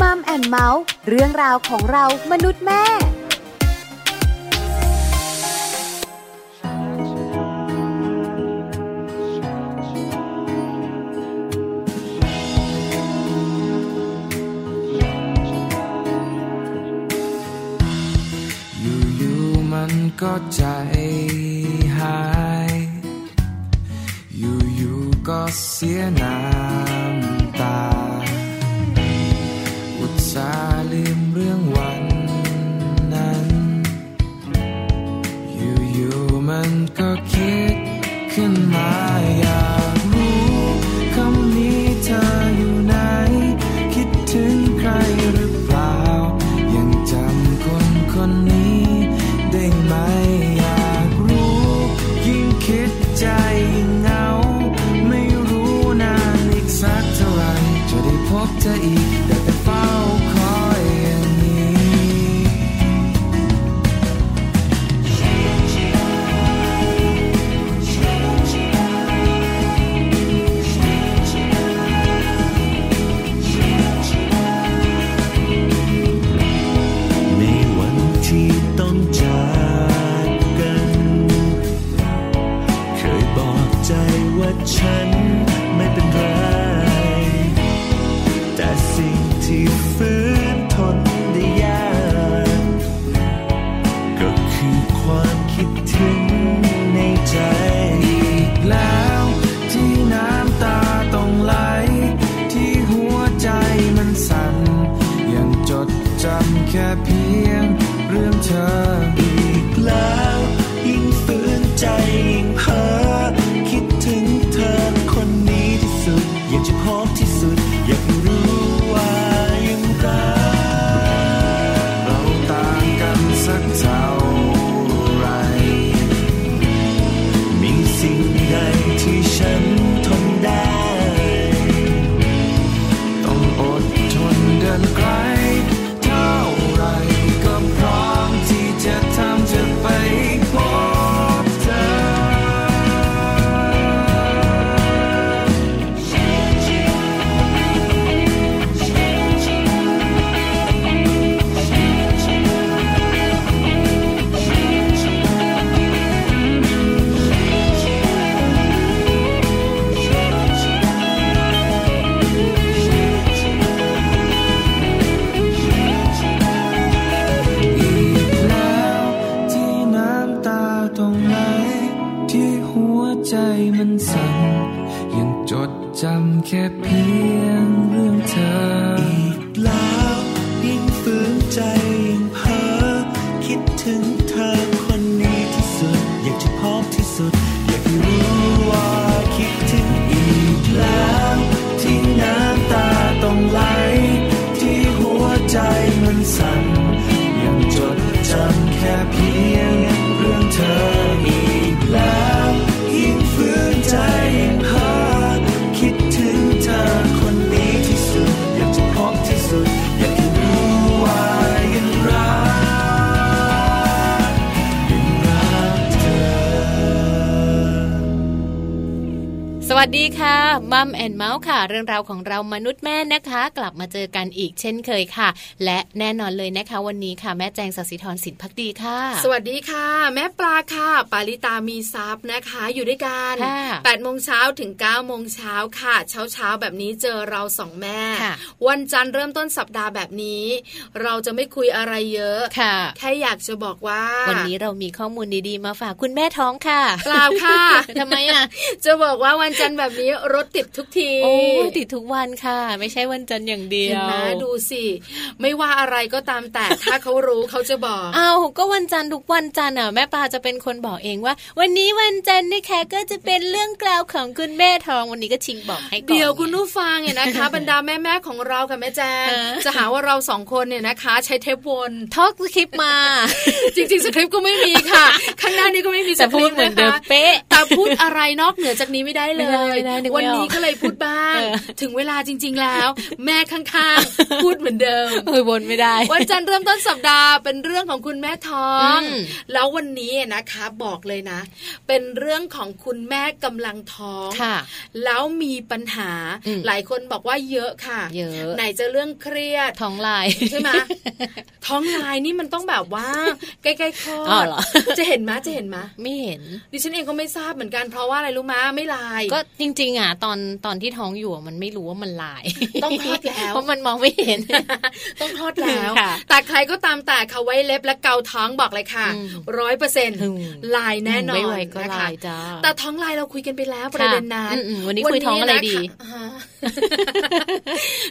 มัมแอนเมาส์เรื่องราวของเรามนุษย์แม่อยู่ๆมันก็ใจหาย อยู่ๆก็เสียน้ำต แค่เพียงเรื่องเธออีกแล้ว สวัสดีค่ะ Mom and Mouth ค่ะ เรื่องราวของเรามนุษย์แม่นะคะ กลับมาเจอกันอีกเช่นเคยค่ะ และแน่นอนเลยนะคะ วันนี้ค่ะแม่แจงสศิธรสินพักดีค่ะ สวัสดีค่ะ แม่ปลาค่ะ ปาริตามีซับนะคะ อยู่ด้วยกันค่ะ8โมงเช้าถึง9โมงเช้าค่ะ เช้าเช้าๆแบบนี้เจอเราสองแม่ค่ะวันจันทร์เริ่มต้นสัปดาห์แบบนี้ เราจะไม่คุยอะไรเยอะค่ะแค่อยากจะบอกว่า วันนี้เรามีข้อมูลดีๆมาฝากคุณแม่ท้องค่ะเปล่าค่ะทำไมอะจะบอกว่าวันจันทร์แบบนี้รถติดทุกทีโอ้ติดทุกวันค่ะ ไม่ใช่วันจันทร์อย่างเดียเห็นวไหมดูสิไม่ว่าอะไรก็ตามแต่ถ้าเขารู้เขาจะบอกอ้าวก็วันจันทร์ทุกวันจันทร์อะแม่ปลาจะเป็นคนบอกเองว่า วันนี้วันจันทร์นะคะก็จะเป็นเรื่องกล่าวของคุณแม่ทองวันนี้ก็ชิงบอกให้ก่อนเดี๋ยวคุณผู้ฟังเนี่ยนะคะ บรรดาแม่ๆของเรากับแม่แจงเออจะหาว่าเราสองคนเนี่ยนะคะ ใช้เทปวนทอกคลิปมา จริงๆสคริปต์ก็ไม่มีค่ะ ข้างหน้านี้ก็ไม่มีสแต่คพูริดปต์เหมือนนะเดิมคะเป๊ะแต่พูดอะไรนอกเหนือจากนี้ไม่ได้เลไม่ได้ยไม่ได้นึกวัไม่ออกนี้ก็เลยพูดบ้างเออถึงเวลาจริง ๆแล้ว แม่ข้างๆพูดเหมือนเดิมเออวนไม่ได้วันจันทร์เริ่มต้นสัปดาห์เป็นเรื่องของคุณแม่ท้องอืมแล้ววันนี้นะคะบอกเลยนะ เป็นเรื่องของคุณแม่กำลังท้องค่ะแล้วมีปัญหาอืมหลายคนบอกว่าเยอะค่ะเยอะไหนจะเรื่องเครียดท้องลายใช่ไหมท้องลายนี่มันต้องแบบว่าใกล้ๆคลออ๋อดเหรอจะเห็นไหมจะเห็นไหมไม่เห็น ดิฉันเองก็ไม่ทราบเหมือนกันเพราะว่าอะไรรู้ไหมไม่ลายก็จริง ๆ อะ ตอนตอนที่ท้องอยู่อะมันไม่รู้ว่ามันลาย ต้องคลอดแล้วเพราะมันมองไม่เห็น ต้องคลอดแล้วค่ะแต่ใครก็ตามแต่เขาไว้เล็บและเกาท้องบอกเลยค่ะอืมร้อยเปอร์เซ็นต์อืมลายแน่นอนไม่ไหวก็นะคะลายจ้าแต่ท้องลายเราคุยกันไปแล้วประเด็นนั้นอืมๆวันนี้คุยท้องอะไรดีวันนี้นะคะ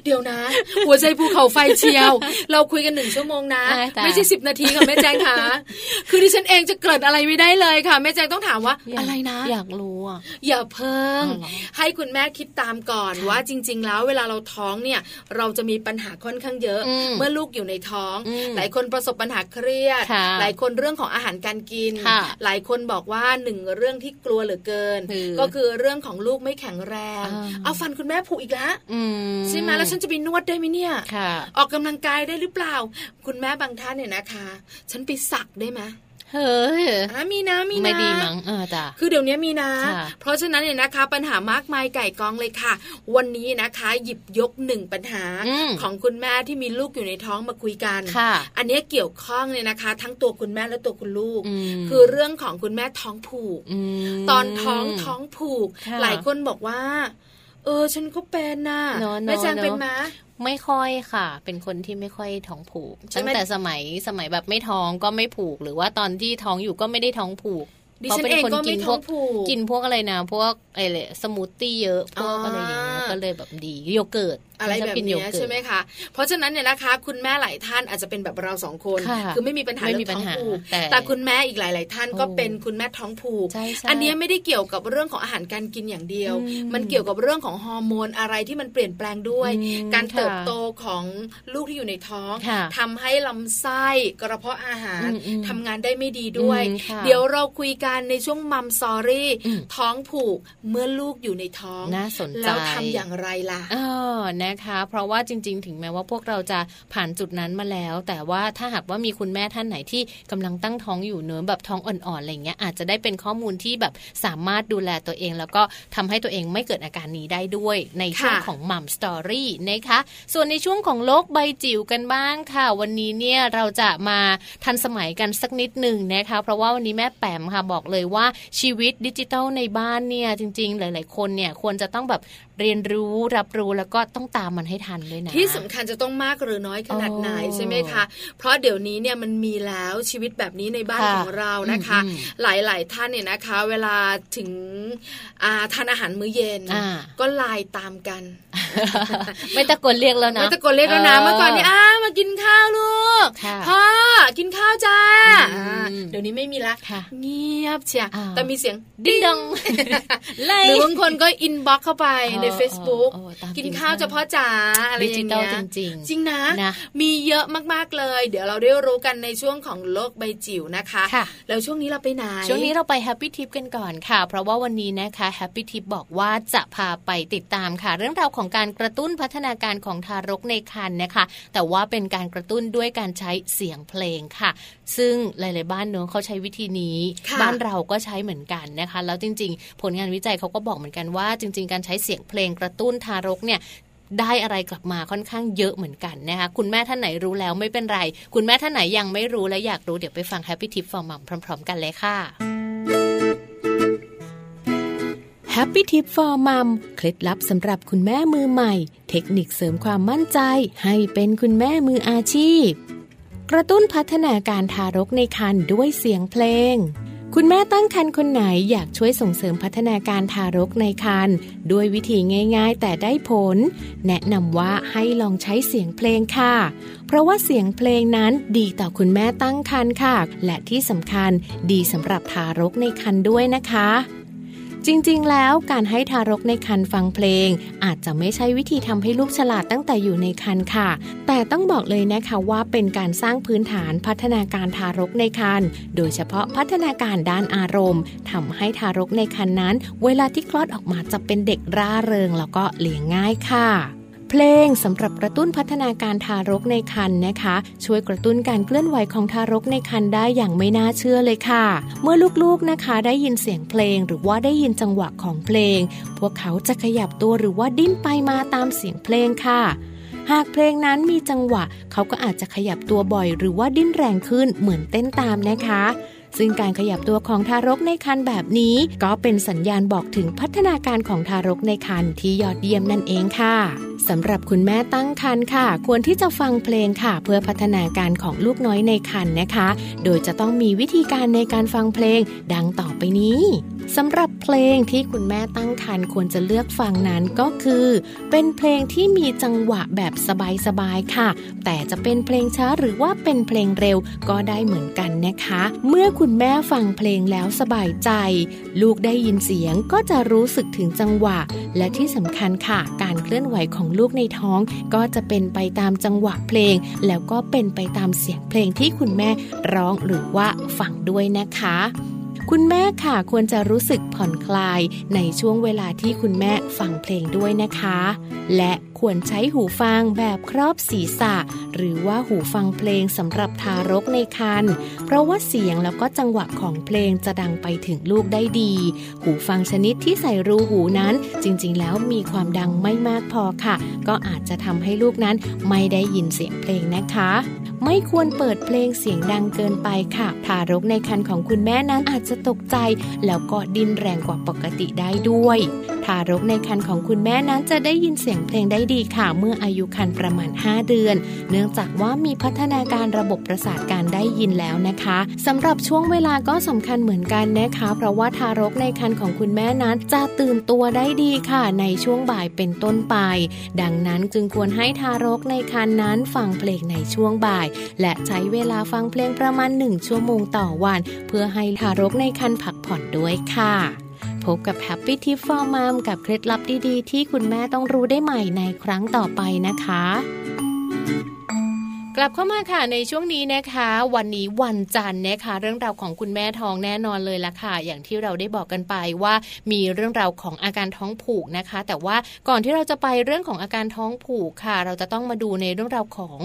เดี๋ยวนะ หัวใจภูเขาไฟเชียว เราคุยกันหนึ่งชั่วโมงนะอ่าจ้ะไม่ใช่สิบนาทีค่ะแม่แจงค่ะคือดิฉันเองจะเกริดอะไรไม่ได้เลยค่ะแม่แจงต้องถามว่ายากอะไรนะ อยากรู้อะอย่าเพิ่งอ๋อเหรอให้คุณแม่คิดตามก่อนค่ะว่าจริง ๆ แล้วเวลาเราท้องเนี่ยเราจะมีปัญหาค่อนข้างเยอะอืมเมื่อลูกอยู่ในท้องอืมหลายคนประสบปัญหาเครียดค่ะหลายคนเรื่องของอาหารการกินค่ะหลายคนบอกว่าหนึ่งเรื่องที่กลัวเหลือเกินคือก็คือเรื่องของลูกไม่แข็งแรงอ่าเอาฟันคุณแม่ผุอีกแล้วอืมใช่ไหมแล้วฉันจะไปนวดได้ไหมเนี่ยค่ะออกกำลังกายได้หรือเปล่า คุณแม่บางท่านเนี่ยนะคะ ฉันไปสักได้ไหม เฮ้ยอะมีนะมีนะไม่ดีมั้งเออจ้ะคือเดี๋ยวนี้มีนะค่ะเพราะฉะนั้นเนี่ยนะคะ ปัญหามากมายไก่กองเลยค่ะ วันนี้นะคะหยิบยกหนึ่งปัญหาอืมของคุณแม่ที่มีลูกอยู่ในท้องมาคุยกันค่ะอันนี้เกี่ยวข้องเนี่ยนะคะ ทั้งตัวคุณแม่และตัวคุณลูกอืมคือเรื่องของคุณแม่ท้องผูกอืมตอนท้องท้องผูกค่ะหลายคนบอกว่า เออ ฉันก็เป็นน่ะเนอะเนอะแม่แจงเป็นเนอะ ไหมไม่ค่อยค่ะ เป็นคนที่ไม่ค่อยท้องผูกใช่ไหมตั้งแต่สมัยสมัยแบบไม่ท้องก็ไม่ผูก หรือว่าตอนที่ท้องอยู่ก็ไม่ได้ท้องผูกดิฉันเองก็ไม่ท้องผูกกินพวกอะไรนะ พวกอะไรสมูทตี้เยอะพวกอะไรอย่างเงี้ยอ่าก็เลยแบบดีโยเกิร์ต อะไรชแบบกินโยเนี้ยเกิร์ตใช่ไหมคะ เพราะฉะนั้นเนี่ยนะคะ คุณแม่หลายท่านอาจจะเป็นแบบเราสองคนค่ะคือไม่มีปัญหาไม่มีเรื่องท้องปัญหาผูกแต่แต่คุณแม่อีกหลาย ๆ ท่านก็โอ้เป็นคุณแม่ท้องผูกใช่ใช่อันเนี้ยไม่ได้เกี่ยวกับเรื่องของอาหารการกินอย่างเดียวอืมมันเกี่ยวกับเรื่องของฮอร์โมนอะไรที่มันเปลี่ยนแปลงด้วยอืมการเติบค่ะโตของลูกที่อยู่ในท้องค่ะทำให้ลำไส้กระเพาะอาหารอืมอืมทำงานได้ไม่ดีด้วยอืมค่ะเดี๋ยวเราคุยกันในช่วงมัมซอรี่อืมท้องผูกเมื่อลูกอยู่ในท้องน่าสนใจแล้วทำอย่างไรล่ะเออนะคะ เพราะว่าจริง ๆ ถึงแม้ว่าพวกเราจะผ่านจุดนั้นมาแล้ว แต่ว่าถ้าหากว่ามีคุณแม่ท่านไหนที่กำลังตั้งท้องอยู่เนื้อะแบบท้องอ่อนๆอะไรเงี้ยอาจจะได้เป็นข้อมูลที่แบบสามารถดูแลตัวเอง แล้วก็ทำให้ตัวเองไม่เกิดอาการนี้ได้ด้วยในช่วงค่ะของมัมสตอรี่นะคะส่วนในช่วงของโลกใบจิ๋วกันบ้างค่ะ วันนี้เนี่ยเราจะมาทันสมัยกันสักนิดหนึ่งนะคะเพราะว่าวันนี้แม่แปมค่ะบอกเลยว่าชีวิตดิจิทัลในบ้านเนี่ยจริง ๆ หลาย ๆ คนเนี่ยควรจะต้องแบบเรียนรู้รับรู้แล้วก็ต้องตามมันให้ทันด้วยนะ ที่สำคัญจะต้องมากหรือน้อยขนาดไหนอ๋อใช่ไหมคะ เพราะเดี๋ยวนี้เนี่ยมันมีแล้วชีวิตแบบนี้ในบ้านค่ะของเรานะคะอืมหลายๆท่านเนี่ยนะคะ เวลาถึงอ่าทานอาหารมื้อเย็นอ่าก็ไลน์ตามกัน ไม่ตะโกนเรียกแล้วนะไม่ตะโกนเรียกแล้วนะเมื่อก่อนนี่อ้ามากินข้าวลูกค่ะพ่อกินข้าวจ้าอืมอ่าเดี๋ยวนี้ไม่มีละค่ะเงียบเชียอ่าแต่มีเสียงดิ้งดองไล่หรือบางคนก็ inbox เข้าไปในเออ Facebook เออเออตามกินข้าวเฉพาะจ๋าอะไรดิจิตอลอย่างเงี้ยจริงจริงนะนะ มีเยอะมากๆเลย เดี๋ยวเราได้รู้กันในช่วงของโลกใบจิ๋วนะคะค่ะแล้วช่วงนี้เราไปไหน ช่วงนี้เราไป Happy Tip กันก่อนค่ะ เพราะว่าวันนี้นะคะ Happy Tip บอกว่าจะพาไปติดตามค่ะ เรื่องราวของการกระตุ้นพัฒนาการของทารกในครรภ์นะคะ แต่ว่าเป็นการกระตุ้นด้วยการใช้เสียงเพลงค่ะ ซึ่งหลาย ๆ บ้านเนี่ยะเขาใช้วิธีนี้ค่ะบ้านเราก็ใช้เหมือนกันนะคะ แล้วจริง ๆ ผลงานวิจัยเขาก็บอกเหมือนกันว่า จริง ๆ การใช้เสียงเพลงกระตุ้นทารกเนี่ย ได้อะไรกลับมาค่อนข้างเยอะเหมือนกันนะคะคุณแม่ท่านไหนรู้แล้วไม่เป็นไร คุณแม่ท่านไหนยังไม่รู้และอยากรู้เดี๋ยวไปฟัง Happy Tip for Mom พร้อม ๆ กันเลยค่ะ Happy Tip for Mom เคล็ดลับสำหรับคุณแม่มือใหม่ เทคนิคเสริมความมั่นใจ ให้เป็นคุณแม่มืออาชีพ กระตุ้นพัฒนาการทารกในครรภ์ด้วยเสียงเพลง คุณแม่ตั้งครรภ์คนไหนอยากช่วยส่งเสริมพัฒนาการทารกในครรภ์ด้วยวิธีง่าย ๆ แต่ได้ผล แนะนำว่าให้ลองใช้เสียงเพลงค่ะ เพราะว่าเสียงเพลงนั้นดีต่อคุณแม่ตั้งครรภ์ค่ะ และที่สำคัญดีสำหรับทารกในครรภ์ด้วยนะคะ จริงๆ แล้วการให้ทารกในครรภ์ฟังเพลง อาจจะไม่ใช่วิธีทำให้ลูกฉลาดตั้งแต่อยู่ในครรภ์ค่ะ แต่ต้องบอกเลยนะคะว่าเป็นการสร้างพื้นฐานพัฒนาการทารกในครรภ์โดยเฉพาะพัฒนาการด้านอารมณ์ทำให้ทารกในครรภ์นั้น เวลาที่คลอดออกมาจะเป็นเด็กร่าเริงแล้วก็เลี้ยงง่ายค่ะ เพลงสำหรับกระตุ้นพัฒนาการทารกในครรภ์นะคะ ช่วยกระตุ้นการเคลื่อนไหวของทารกในครรภ์ได้อย่างไม่น่าเชื่อเลยค่ะ เมื่อลูกๆนะคะได้ยินเสียงเพลง หรือว่าได้ยินจังหวะของเพลง พวกเขาจะขยับตัวหรือว่าดิ้นไปมาตามเสียงเพลงค่ะหากเพลงนั้นมีจังหวะ เขาก็อาจจะขยับตัวบ่อย หรือว่าดิ้นแรงขึ้นเหมือนเต้นตามนะคะ ซึ่งการขยับตัวของทารกในครรภ์แบบนี้ ก็เป็นสัญญาณบอกถึงพัฒนาการของทารกในครรภ์ที่ยอดเยี่ยมนั่นเองค่ะสำหรับคุณแม่ตั้งครรภ์ค่ะ ควรที่จะฟังเพลงค่ะ เพื่อพัฒนาการของลูกน้อยในครรภ์นะคะ โดยจะต้องมีวิธีการในการฟังเพลงดังต่อไปนี้สำหรับเพลงที่คุณแม่ตั้งครรภ์ควรจะเลือกฟังนั้นก็คือ เป็นเพลงที่มีจังหวะแบบสบายๆค่ะ แต่จะเป็นเพลงช้าหรือว่าเป็นเพลงเร็วก็ได้เหมือนกันนะคะ เมื่อคุณุณแม่ฟังเพลงแล้วสบายใจ ลูกได้ยินเสียงก็จะรู้สึกถึงจังหวะ และที่สำคัญค่ะ การเคลื่อนไหวของลูกในท้อง ก็จะเป็นไปตามจังหวะเพลง แล้วก็เป็นไปตามเสียงเพลงที่คุณแม่ร้องหรือว่าฟังด้วยนะคะ คุณแม่ค่ะควรจะรู้สึกผ่อนคลายในช่วงเวลาที่คุณแม่ฟังเพลงด้วยนะคะ และควรใช้หูฟังแบบครอบศีรษะ หรือว่าหูฟังเพลงสำหรับทารกในครรภ์เพราะว่าเสียงแล้วก็จังหวะของเพลงจะดังไปถึงลูกได้ดี หูฟังชนิดที่ใส่รูหูนั้น จริงๆ แล้วมีความดังไม่มากพอค่ะ ก็อาจจะทำให้ลูกนั้นไม่ได้ยินเสียงเพลงนะคะ ไม่ควรเปิดเพลงเสียงดังเกินไปค่ะ ทารกในครรภ์ของคุณแม่นั้นอาจจะตกใจ แล้วก็ดิ้นแรงกว่าปกติได้ด้วย ทารกในครรภ์ของคุณแม่นั้นจะได้ยินเสียงเพลงได้ดีค่ะ เมื่ออายุครรภ์ประมาณ 5 เดือน เนื่องจากว่ามีพัฒนาการระบบประสาทการได้ยินแล้วนะคะสำหรับช่วงเวลาก็สำคัญเหมือนกันนะคะ เพราะว่าทารกในครรภ์ของคุณแม่นั้น จะตื่นตัวได้ดีค่ะ ในช่วงบ่ายเป็นต้นไป ดังนั้นจึงควรให้ทารกในครรภ์นั้นฟังเพลงในช่วงบ่าย และใช้เวลาฟังเพลงประมาณ 1 ชั่วโมงต่อวัน เพื่อให้ทารกในครรภ์พักผ่อนด้วยค่ะ พบกับ Happy Tip for Mom กับเคล็ดลับดีๆ ที่คุณแม่ต้องรู้ได้ใหม่ในครั้งต่อไปนะคะกลับเข้ามาค่ะในช่วงนี้นะคะ วันนี้วันจันทร์นะคะ เรื่องราวของคุณแม่ท้องแน่นอนเลยละค่ะ อย่างที่เราได้บอกกันไปว่ามีเรื่องราวของอาการท้องผูกนะคะ แต่ว่าก่อนที่เราจะไปเรื่องของอาการท้องผูกค่ะ เราจะต้องมาดูในเรื่องราวของ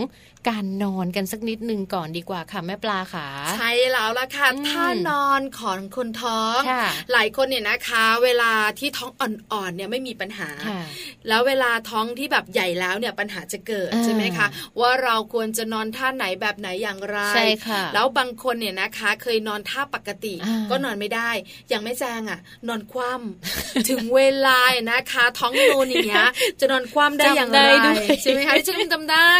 การนอนกันสักนิดนึงก่อนดีกว่าค่ะแม่ปลาค่ะใช่แล้วล่ะค่ะอืมถ้านอนของคนท้องค่ะหลายคนเนี่ยนะคะ เวลาที่ท้องอ่อนๆเนี่ยไม่มีปัญหาค่ะแล้วเวลาท้องที่แบบใหญ่แล้วเนี่ยปัญหาจะเกิดอ่าใช่ไหมคะ ว่าเราควรจะนอนท่าไหนแบบไหนอย่างไรใช่ค่ะแล้วบางคนเนี่ยนะคะ เคยนอนท่าปกติอ่าก็นอนไม่ได้อย่างไม่แจงอะ นอนคว่ำถึงเวลานะคะ ท้องนูนอย่างเงี้ยจะนอนคว่ำได้อย่างไรจำได้ด้วยใช่ไหมคะที่ฉันจำได้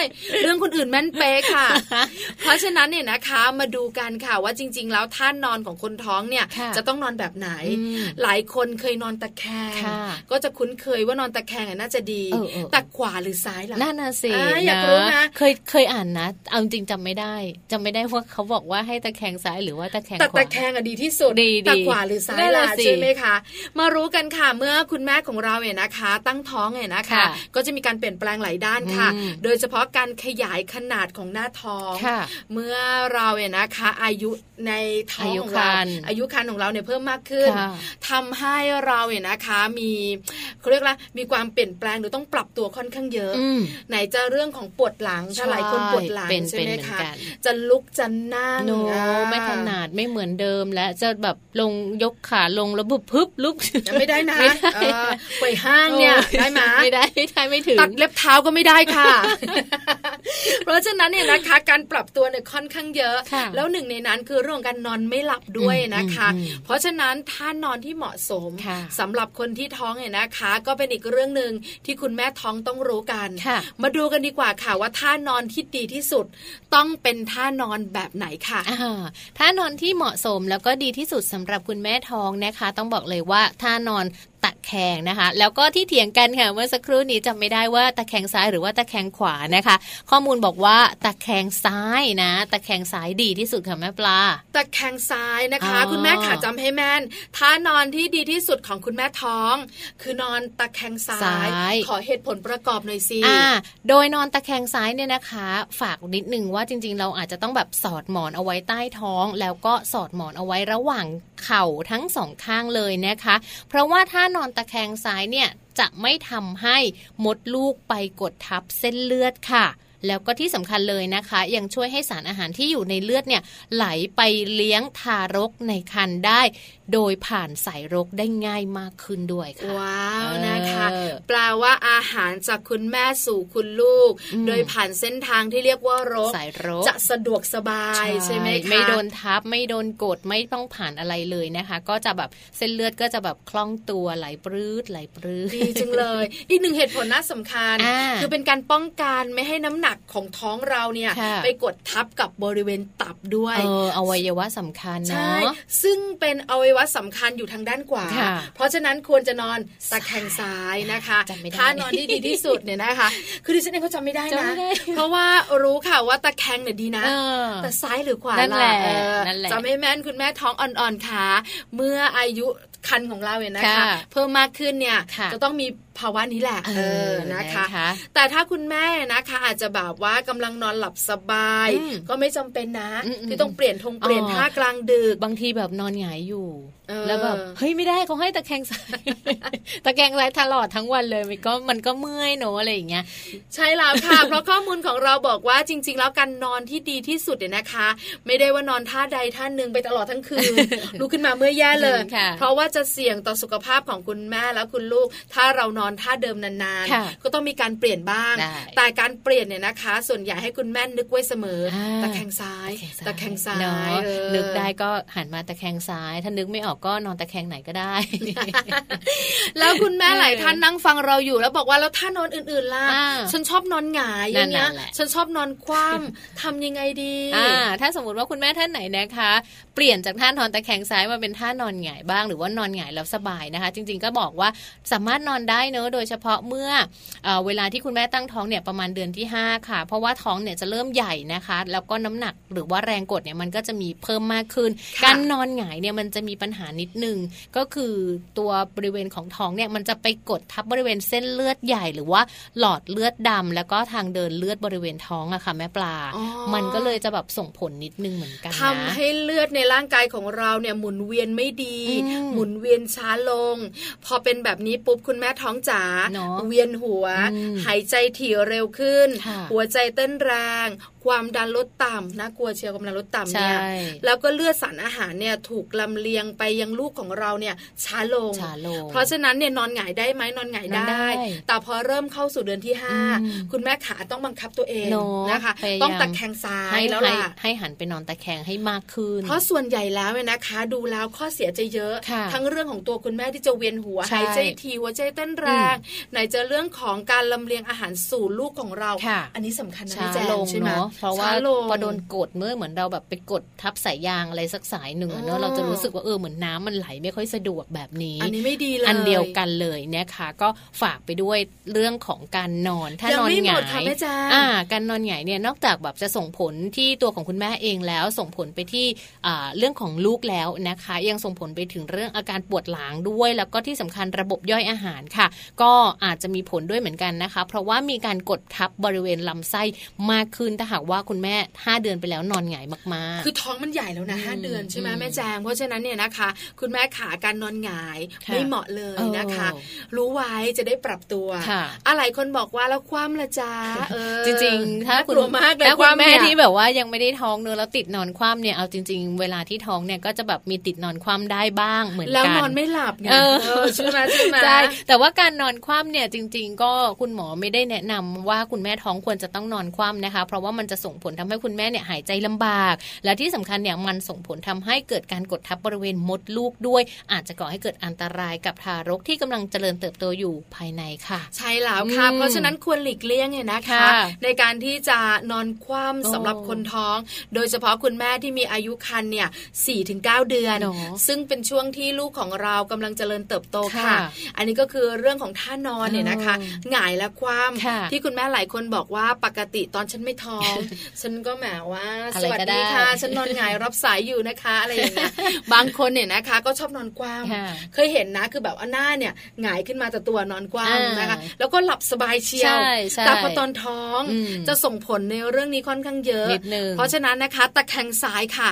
เรื่องคนอื่นแม่นเป๊ะค่ะ เพราะฉะนั้นเนี่ยนะคะมาดูกันค่ะว่าจริง ๆ แล้วท่านอนของคนท้องเนี่ยค่ะจะต้องนอนแบบไหนอืมหลายคนเคยนอนตะแคงค่ะก็จะคุ้นเคยว่านอนตะแคงอะน่าจะดีเออเออแต่ขวาหรือซ้ายล่ะน่านาสิอ่าอยากรู้นะเคยเคยอ่านนะ เอาจริงจำไม่ได้จำไม่ได้ว่าเขาบอกว่าให้ตะแคงซ้ายหรือว่าตะแคงแต่ขวาตะแคงอะดีที่สุดดีดีแต่ขวาหรือซ้ายนั่นล่ะน่ะสิใช่ไหมคะ มารู้กันค่ะเมื่อคุณแม่ของเราเนี่ยนะคะ ตั้งท้องเนี่ยนะคะค่ะก็จะมีการเปลี่ยนแปลงหลายด้านค่ะอืมโดยเฉพาะการขยายขนาดของหน้าท้องค่ะเมื่อเราเนี่ยนะคะ อายุในท้องของเราอายุครรภ์อายุครรภ์ของเราเนี่ยเพิ่มมากขึ้นค่ะทำให้เราเนี่ยนะคะมีเขาเรียกว่ามีความเปลี่ยนแปลงหรือต้องปรับตัวค่อนข้างเยอะอืมไหนจะเรื่องของปวดหลังถ้าหลายคนปวดหลังเป็นใช่ไหมเป็นเหมือนคะกันจะลุกจะนั่งโนอ่าไม่ขนาดไม่เหมือนเดิม และจะแบบลงยกขาลงแล้วบึบพึบลุกยังไม่ได้นะไม่ได้เออไปห้างเนี่ยได้ไหมไม่ได้ไม่ได้ไม่ถึงตัดเล็บเท้าก็ไม่ได้ค่ะเพราะฉะนั้นเนี่ยนะคะการปรับตัวเนี่ยค่อนข้างเยอะค่ะแล้วหนึ่งในนั้นคือเรื่องของการนอนไม่หลับด้วยนะคะอืมอืมเพราะฉะนั้นถ้านอนที่เหมาะสมค่ะสำหรับคนที่ท้องเนี่ยนะคะ ก็เป็นอีกเรื่องหนึ่งที่คุณแม่ท้องต้องรู้กันค่ะมาดูกันดีกว่าค่ะว่าท่านอนที่ดีที่สุด ต้องเป็นท่านอนแบบไหนค่ะอ่าท่านอนที่เหมาะสมแล้วก็ดีที่สุดสำหรับคุณแม่ท้องนะคะ ต้องบอกเลยว่าท่านอนตะแคงนะคะ แล้วก็ที่เถียงกันค่ะเมื่อสักครู่นี้จำไม่ได้ว่าตะแคงซ้ายหรือว่าตะแคงขวานะคะ ข้อมูลบอกว่าตะแคงซ้ายนะ ตะแคงซ้ายดีที่สุดค่ะแม่ปลา ตะแคงซ้ายนะคะอ๋อคุณแม่ขาจำให้แม่นท่านอนที่ดีที่สุดของคุณแม่ท้อง คือนอนตะแคงซ้ายขอเหตุผลประกอบหน่อยสิอ่าโดยนอนตะแคงซ้ายเนี่ยนะคะ ฝากนิดนึงว่าจริง ๆ เราอาจจะต้องแบบสอดหมอนเอาไว้ใต้ท้อง แล้วก็สอดหมอนเอาไว้ระหว่างเข่าทั้งสองข้างเลยนะคะ เพราะว่าถ้านอนตะแคงซ้ายเนี่ยจะไม่ทำให้มดลูกไปกดทับเส้นเลือดค่ะแล้วก็ที่สำคัญเลยนะคะ ยังช่วยให้สารอาหารที่อยู่ในเลือดเนี่ยไหลไปเลี้ยงทารกในครรภ์ได้ โดยผ่านสายรกได้ง่ายมากขึ้นด้วยค่ะว้าวนะคะเออแปลว่าอาหารจากคุณแม่สู่คุณลูกอืมโดยผ่านเส้นทางที่เรียกว่ารกสายรกจะสะดวกสบายใช่ไหมคะไม่โดนทับไม่โดนกดไม่ต้องผ่านอะไรเลยนะคะ ก็จะแบบเส้นเลือดก็จะแบบคล่องตัวไหลปรื้ดไหลปรื้ดดีจังเลย อีกหนึ่งเหตุผลน่าสำคัญอ่าคือเป็นการป้องกันไม่ให้น้ำหนักของท้องเราเนี่ยค่ะไปกดทับกับบริเวณตับด้วยเอออวัยวะสำคัญใช่เนาะซึ่งเป็นอวัยวะสำคัญอยู่ทางด้านขวาค่ะเพราะฉะนั้นควรจะนอนตะแคงซ้ายนะคะจำไม่ได้ถ้านอนที่ดีที่สุดเนี่ยนะคะ คือดิฉันเองก็จำไม่ได้จำนะไม่ได้เพราะว่ารู้ค่ะว่าตะแคงเนี่ยดีนะเออแต่ซ้ายหรือขวานั่นแหละเออนั่นแหละจำให้แม่นคุณแม่ท้องอ่อนๆค่ะ เมื่ออายุคันของเราเนี่ยนะคะค่ะเพิ่มมากขึ้นเนี่ยค่ะจะต้องมี ภาวะนี้แหละเอเอออนะคะนะคะ แต่ถ้าคุณแม่นะคะอาจจะแบบว่ากำลังนอนหลับสบายอืมก็ไม่จำเป็นนะอืมๆที่ต้องเปลี่ยนทงเปลี่ยนอ๋อท่ากลางดึกบางทีแบบนอนหงายอยู่เออแล้วแบบเฮ้ยไม่ได้เขาให้ตะแคงซ้ายตะแคงซ้ายตลอดทั้งวันเลยมันก็มันก็เมื่อยเนอะอะไรอย่างเงี้ยใช่แล้วค่ะ เพราะข้อมูลของเราบอกว่าจริง ๆ แล้วการนอนที่ดีที่สุดเนี่ยนะคะ ไม่ได้ว่านอนท่าใดท่าหนึ่งไปตลอดทั้งคืนลุกขึ้นมาเมื่อแย่เลยค่ะเพราะว่าจะเสี่ยงต่อสุขภาพของคุณแม่และคุณลูก ถ้าเรานอนท่าเดิมนานค่ะๆก็ต้องมีการเปลี่ยนบ้างได้แต่การเปลี่ยนเนี่ยนะคะ ส่วนใหญ่ให้คุณแม่นึกไว้เสมออาตะแคงซ้ายตะแคงซ้าเนอะยเออนึกได้ก็หันมาตะแคงซ้าย ถ้านึกไม่ออกก็นอนตะแคงไหนก็ได้ แล้วคุณแม่หลายท่านนั่งฟังเราอยู่แล้วบอกว่าแล้วท่านอนอื่นๆล่ะอ่าฉันชอบนอนหงายอย่างเงี้ยนั่นแหละฉันชอบนอนคว่ำทำยังไงดีอ่าถ้าสมมติว่าคุณแม่ท่านไหนนะคะ เปลี่ยนจากท่านอนตะแคงซ้ายมาเป็นท่านอนหงายบ้างหรือว่านอนหงายแล้วสบายนะคะ จริง ๆก็บอกว่าสามารถนอนได้เนอะโดยเฉพาะเมื่อเออเวลาที่คุณแม่ตั้งท้องเนี่ยประมาณเดือนที่ 5 ค่ะ เพราะว่าท้องเนี่ยจะเริ่มใหญ่นะคะ แล้วก็น้ำหนักหรือว่าแรงกดเนี่ยมันก็จะมีเพิ่มมากขึ้นค่ะการนอนหงายเนี่ยมันจะมีปัญหานิดนึง ก็คือตัวบริเวณของท้องเนี่ยมันจะไปกดทับบริเวณเส้นเลือดใหญ่ หรือว่าหลอดเลือดดำแล้วก็ทางเดินเลือดบริเวณท้องอะค่ะแม่ปลาอ๋อมันก็เลยจะแบบส่งผลนิดนึงเหมือนกันนะทำให้เลือดในร่างกายของเราเนี่ยหมุนเวียนไม่ดีอืมหมุนเวียนช้าลง พอเป็นแบบนี้ปุ๊บคุณแม่ท้องจ๋าเนอะเวียนหัวอืมหายใจถี่เร็วขึ้นค่ะหัวใจเต้นแรง ความดันลดต่ำน่ากลัวเชียวความดันลดต่ำใช่เนี่ยแล้วก็เลือดสารอาหารเนี่ยถูกลำเลียงไปยังลูกของเราเนี่ยช้าลงช้าลงเพราะฉะนั้นเนี่ยนอนหงายได้ไหมนอนหงายนอนได้ได้ แต่พอเริ่มเข้าสู่เดือนที่ห้าอืมคุณแม่ขาต้องบังคับตัวเองเนอะนะคะพยายามต้องตะแคงซ้ายให้แล้วให้ล่ะให้หันไปนอนตะแคงให้มากขึ้น เพราะส่วนใหญ่แล้วเนี่ยนะคะ ดูแล้วข้อเสียจะเยอะค่ะทั้งเรื่องของตัวคุณแม่ที่จะเวียนหัวใช่หายใจทีหัวใจเต้นแรงไหนจะเรื่องของการลำเลียงอาหารสู่ลูกของเราค่ะอันนี้สำคัญนะช้าพี่แจลงงใช่ไหมเนาะเพราะว่าช้ลงพอโดนกดเมื่อเหมือนเราแบบไปกดทับสายยางอะไรสักสายหนึ่งอะเนอ๋อะอเราจะรู้สึกว่าเออเหมือนน้ำมันไหลไม่ค่อยสะดวกแบบนี้ อันนี้ไม่ดีเลยอันเดียวกันเลยนะคะ ก็ฝากไปด้วยเรื่องของการนอน ถ้ายังนอนไม่หหมงาดค่ะยแม่แจงอ่า การนอนหงายเนี่ยนอกจากแบบจะส่งผลที่ตัวของคุณแม่เองแล้ว ส่งผลไปที่อ่าเรื่องของลูกแล้วนะคะ ยังส่งผลไปถึงเรื่องอาการปวดหลังด้วย แล้วก็ที่สำคัญระบบย่อยอาหารค่ะ ก็อาจจะมีผลด้วยเหมือนกันนะคะ เพราะว่ามีการกดทับบริเวณลำไส้มากขึ้นถ้าหากว่าคุณแม่ 5 เดือนไปแล้วนอนหงายมากๆ คือท้องมันใหญ่แล้วนะห้าอืมเดือนใช่ไหมอืมแม่แจง เพราะฉะนั้นเนี่ยนะคะ คุณแม่ขาการนอนหงายค่ะไม่เหมาะเลยนะคะเออรู้ไว้จะได้ปรับตัวค่ะอะไรคนบอกว่าแล้วคว่ำละจ้าเออจริงๆ ถ้าน่คุณกลัวมากเลยถ้าคุณแม่วามเนี่ยที่แบบว่ายังไม่ได้ท้องเนื้อะแล้วติดนอนคว่ำเนี่ยเอาจริง ๆ เวลาที่ท้องเนี่ยก็จะแบบมีติดนอนคว่ำได้บ้างเหมือนกันแล้วนอนไม่หลับไงเออเออใช่ไหมใช่ไหมใช่แต่ว่าการนอนคว่ำเนี่ยจริง ๆ ก็คุณหมอไม่ได้แนะนำว่าคุณแม่ท้องควรจะต้องนอนคว่ำนะคะ เพราะว่ามันจะส่งผลทำให้คุณแม่เนี่ยหายใจลำบาก และที่สำคัญเนี่ยมันส่งผลทำให้เกิดการกดทับบริเวณมดลูกด้วย อาจจะก่อให้เกิดอันตรายกับทารกที่กำลังเจริญเติบโตอยู่ภายในค่ะ ใช่แล้วค่ะอืมเพราะฉะนั้นควรหลีกเลี่ยงเนี่ยนะคะค่ะในการที่จะนอนคว่ำโอ้สำหรับคนท้อง โดยเฉพาะคุณแม่ที่มีอายุครรภ์เนี่ยสี่ถึงเเดือนเนอะซึ่งเป็นช่วงที่ลูกของเรากำลังเจริญเติบโตค่ะค่ะ อันนี้ก็คือเรื่องของท่านอนเนี่ยนะคะเออหงายและคว่ค่ะำที่คุณแม่หลายคนบอกว่าปกติตอนฉันไม่ท้องฉันก็แหมว่าอะสไรวัสก็ได้ดีค่ะฉันนอนหงายรับสายอยู่นะคะอะไรอย่างเงี้ยบางคนเนี่ยนะคะ ก็ชอบนอนคว่ำค่ะเคยเห็นนะคือแบบว่าหน้าเนี่ยหงายขึ้นมาแต่ตัวนอนกว้างอ่านนะคะ แล้วก็หลับสบายเชียวใช่ใช่แต่พอตอนท้องอืมจะส่งผลในเรื่องนี้ค่อนข้างเยอะนิดนึงเพราะฉะนั้นนะคะตะแคงซ้ายค่ะ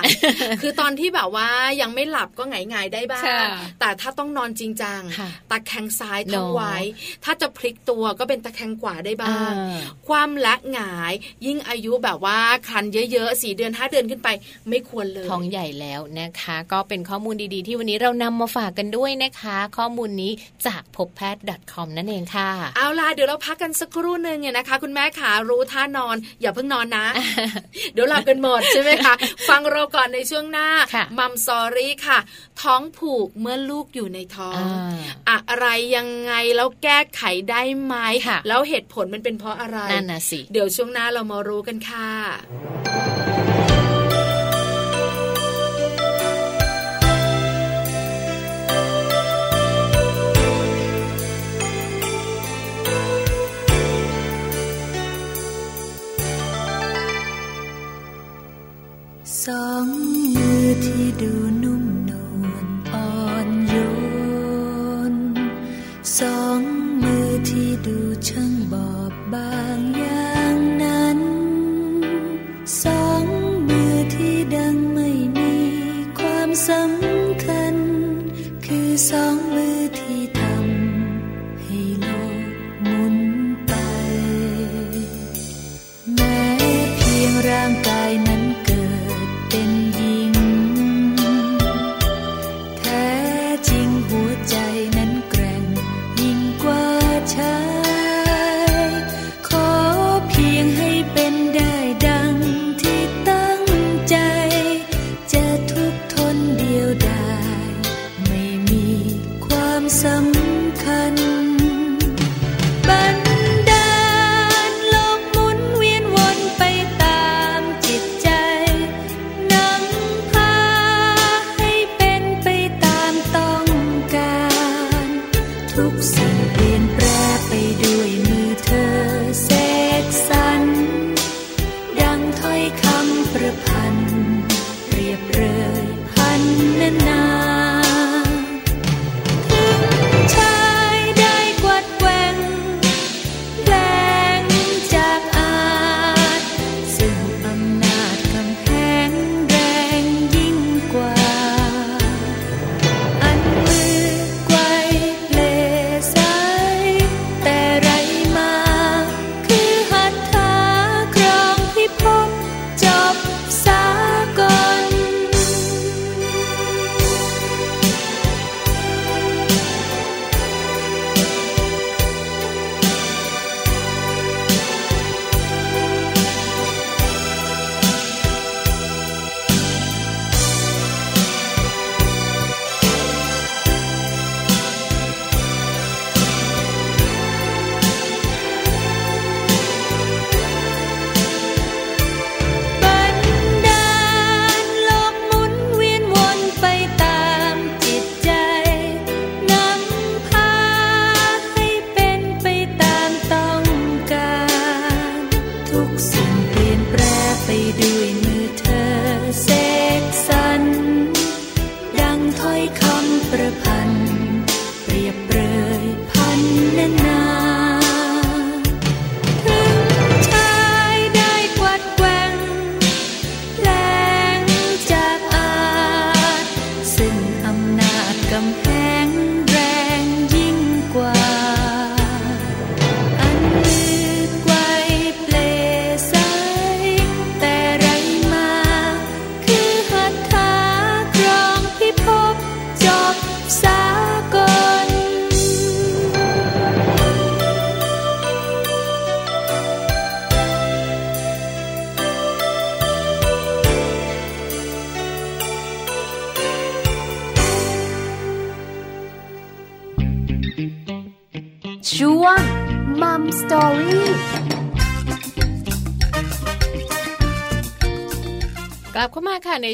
คือตอนที่แบบว่ายังไม่หลับก็หงายหงายๆได้บ้างค่ะแต่ถ้าต้องนอนจริงจังค่ะตะแคงซ้ายท้องเนอะไว้ ถ้าจะพลิกตัวก็เป็นตะแคงขวาได้บ้างอ่าความและหงายยิ่งอายุแบบว่าครันเยอะๆสี่เดือนห้าเดือนขึ้นไป ไม่ควรเลยท้องใหญ่แล้วนะคะ ก็เป็นข้อมูลดีๆ ที่วันนี้เรานำมาฝากกันด้วยนะคะ ข้อมูลนี้จากพบแพทย์ .com นั่นเองค่ะ เอาล่ะเดี๋ยวเราพักกันสักครู่หนึ่งเนี่ยนะคะ คุณแม่ขารู้ท่านอน อย่าเพิ่งนอนนะ เดี๋ยวหลับกันหมดใช่ไหมคะฟังเราก่อนในช่วงหน้าค่ะมัมซอรี่ค่ะ ท้องผูกเมื่อลูกอยู่ในท้องอ่าอะไรยังไงแล้วแก้ไขได้ไหมค่ะแล้วเหตุผลมันเป็นเพราะอะไรนั่นน่ะสิเดี๋ยวช่วงหน้าเรามารู้กันค่ะสองมือที่ดูนุ่มนวลอ่อนโยนสองมือที่ดูช่างบอบบางอย่าง ความ ค นน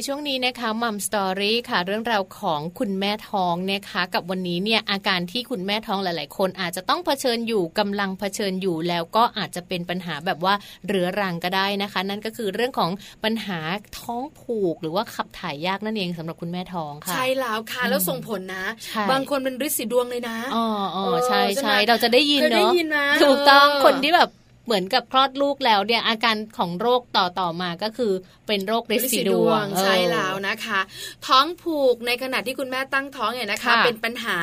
ช่วงนี้นะคะมัมสตอรี่ค่ะ เรื่องราวของคุณแม่ท้องนะคะกับวันนี้เนี่ยอาการที่คุณแม่ท้องหลาย ๆ คนอาจจะต้องเผชิญอยู่กำลังเผชิญอยู่แล้วก็อาจจะเป็นปัญหาแบบว่าเรื้อรังก็ได้นะคะ นั่นก็คือเรื่องของปัญหาท้องผูกหรือว่าขับถ่ายยากนั่นเองสำหรับคุณแม่ท้องค่ะใช่แล้วค่ะแล้วส่งผลนะใช่บางคนเป็นฤทธิ์สีดวงเลยนะอ๋ออ๋อเออใช่ใช่ใช่ไหมเราจะได้ยินเคยได้เนาะยินนะถูกต้องเออคนที่แบบ เหมือนกับคลอดลูกแล้วเนี่ยอาการของโรคต่อต่อมาก็คือเป็นโรคฤทธิ์สีดวงใช่เออแล้วนะคะ ท้องผูกในขณะที่คุณแม่ตั้งท้องเนี่ยนะคะค่ะเป็นปัญหา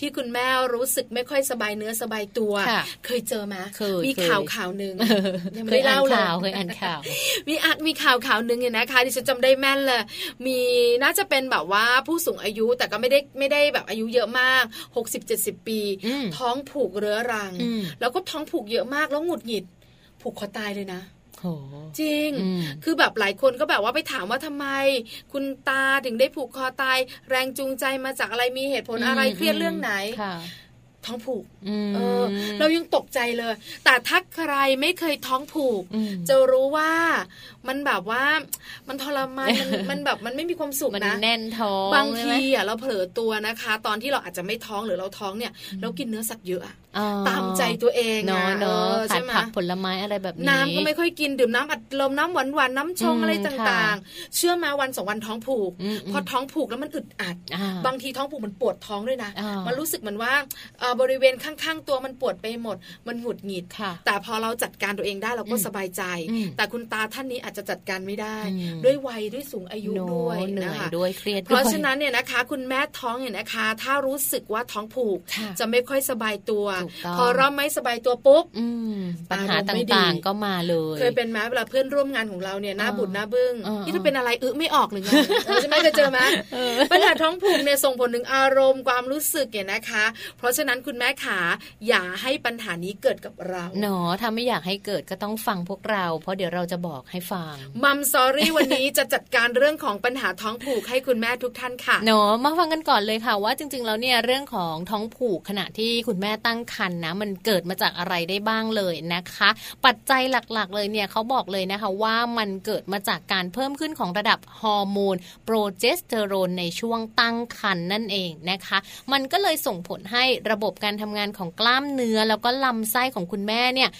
ที่คุณแม่รู้สึกไม่ค่อยสบายเนื้อสบายตัวค่ะเคยเจอไหมเคยมีเคยข่าวข่าวหนึ่งยังเคไม่ยได้อ่านเล่าเลยข่าวเคยอ่านข่าวมีอักมีข่าวข่าวหนึ่งเนี่ยนะคะดิฉันจำได้แม่นเลยมีน่าจะเป็นแบบว่าผู้สูงอายุแต่ก็ไม่ได้ไม่ได้แบบอายุเยอะมาก 60-70 ปีอืมท้องผูกเรื้อรังอืมแล้วก็ท้องผูกเยอะมากแล้วหงุดหงิด ผูกคอตายเลยนะโหจริงอืมคือแบบหลายคนก็แบบว่าไปถามว่าทำไม คุณตาถึงได้ผูกคอตาย แรงจูงใจมาจากอะไรมีเหตุผลอะไรเครียดเรื่องไหนค่ะท้องผูกอืมเออ เรายังตกใจเลย แต่ถ้าใครไม่เคยท้องผูกอืมจะรู้ว่ามันแบบว่ามันทรมานมันมันแบบมันไม่มีความสุขมันนะแน่นท้องบางใช่ทีไหมอะเราเผลอตัวนะคะ ตอนที่เราอาจจะไม่ท้องหรือเราท้องเนี่ย เรากินเนื้อสัตว์เยอะอะอ๋อ ตามใจตัวเองเนาะอะเนาะออขาใช่ดไหมผักผลไม้อะไรแบบนี้ น้ำก็ไม่ค่อยกินดื่มน้ำอัดลมน้ำหวานหวานๆน้ำชงอืมอะไรค่ะต่างๆ เชื่อมาวันสองวันท้องผูกอืมอืมพอท้องผูกแล้วมันอึดอัดอ่าบางทีท้องผูกมันปวดท้องด้วยนะอ่ามัมันรู้สึกเหมือนว่าเอ่อบริเวณข้างๆ ตัวมันปวดไปหมด มันหงุดหงิดค่ะแต่พอเราจัดการตัวเองได้เราก็อืมสบายใจอืมแต่คุณตาท่านนี้อาจจะจัดการไม่ได้อืมด้วยวัยด้วยสูงอายุโน้ด้วยเหนื่นะอยคะด้วยเครียดเพราะด้วยฉะนั้นเนี่ยนะคะ คุณแม่ท้องเนี่ยนะคะ ถ้ารู้สึกว่าท้องผูกค่ะจะไม่ค่อยสบายตัวถูกต้องพอเริ่มไม่สบายตัวปุ๊บอืมปัญหาอารมณ์ตไม่ดี่างๆก็มาเลย เคยเป็นไหมเวลาเพื่อนร่วมงานของเราเนี่ยหน้าเออบุญหน้าบึ้งเออนี่ถ้าเป็นอะไรอึไม่ออกหรือไงเออใช่ไหมเคยเจอไหมปัญหาท้องผูกเนี่ยส่งผลถึงอารมณ์ความรู้สึกเนี่ยนะคะ เพราะฉะนั้นคุณแม่ขาอย่าให้ปัญหานี้เกิดกับเราเนาะถ้าไม่อยากให้เกิดก็ต้องฟังพวกเรา เพราะเดี๋ยวเราจะบอกให้ฟังมัมซอรี่วันนี้จะจัดการเรื่องของปัญหาท้องผูกให้คุณแม่ทุกท่านค่ะเนาะมาฟังกันก่อนเลยค่ะว่าจริงๆแล้วเนี่ยเรื่องของท้องผูกขณะที่คุณแม่ตั้งคัญนะมันเกิดมาจากอะไรได้บ้างเลยนะคะ ปัจจัยหลักๆ เลยเนี่ยเขาบอกเลยนะคะว่ามันเกิดมาจากการเพิ่มขึ้นของระดับฮอร์โมนโปรเจสเตอโรนในช่วงตั้งครรภ์นั่นเองนะคะ มันก็เลยส่งผลให้ระบบการทำงานของกล้ามเนื้อแล้วก็ลำไส้ของคุณแม่เนี่ย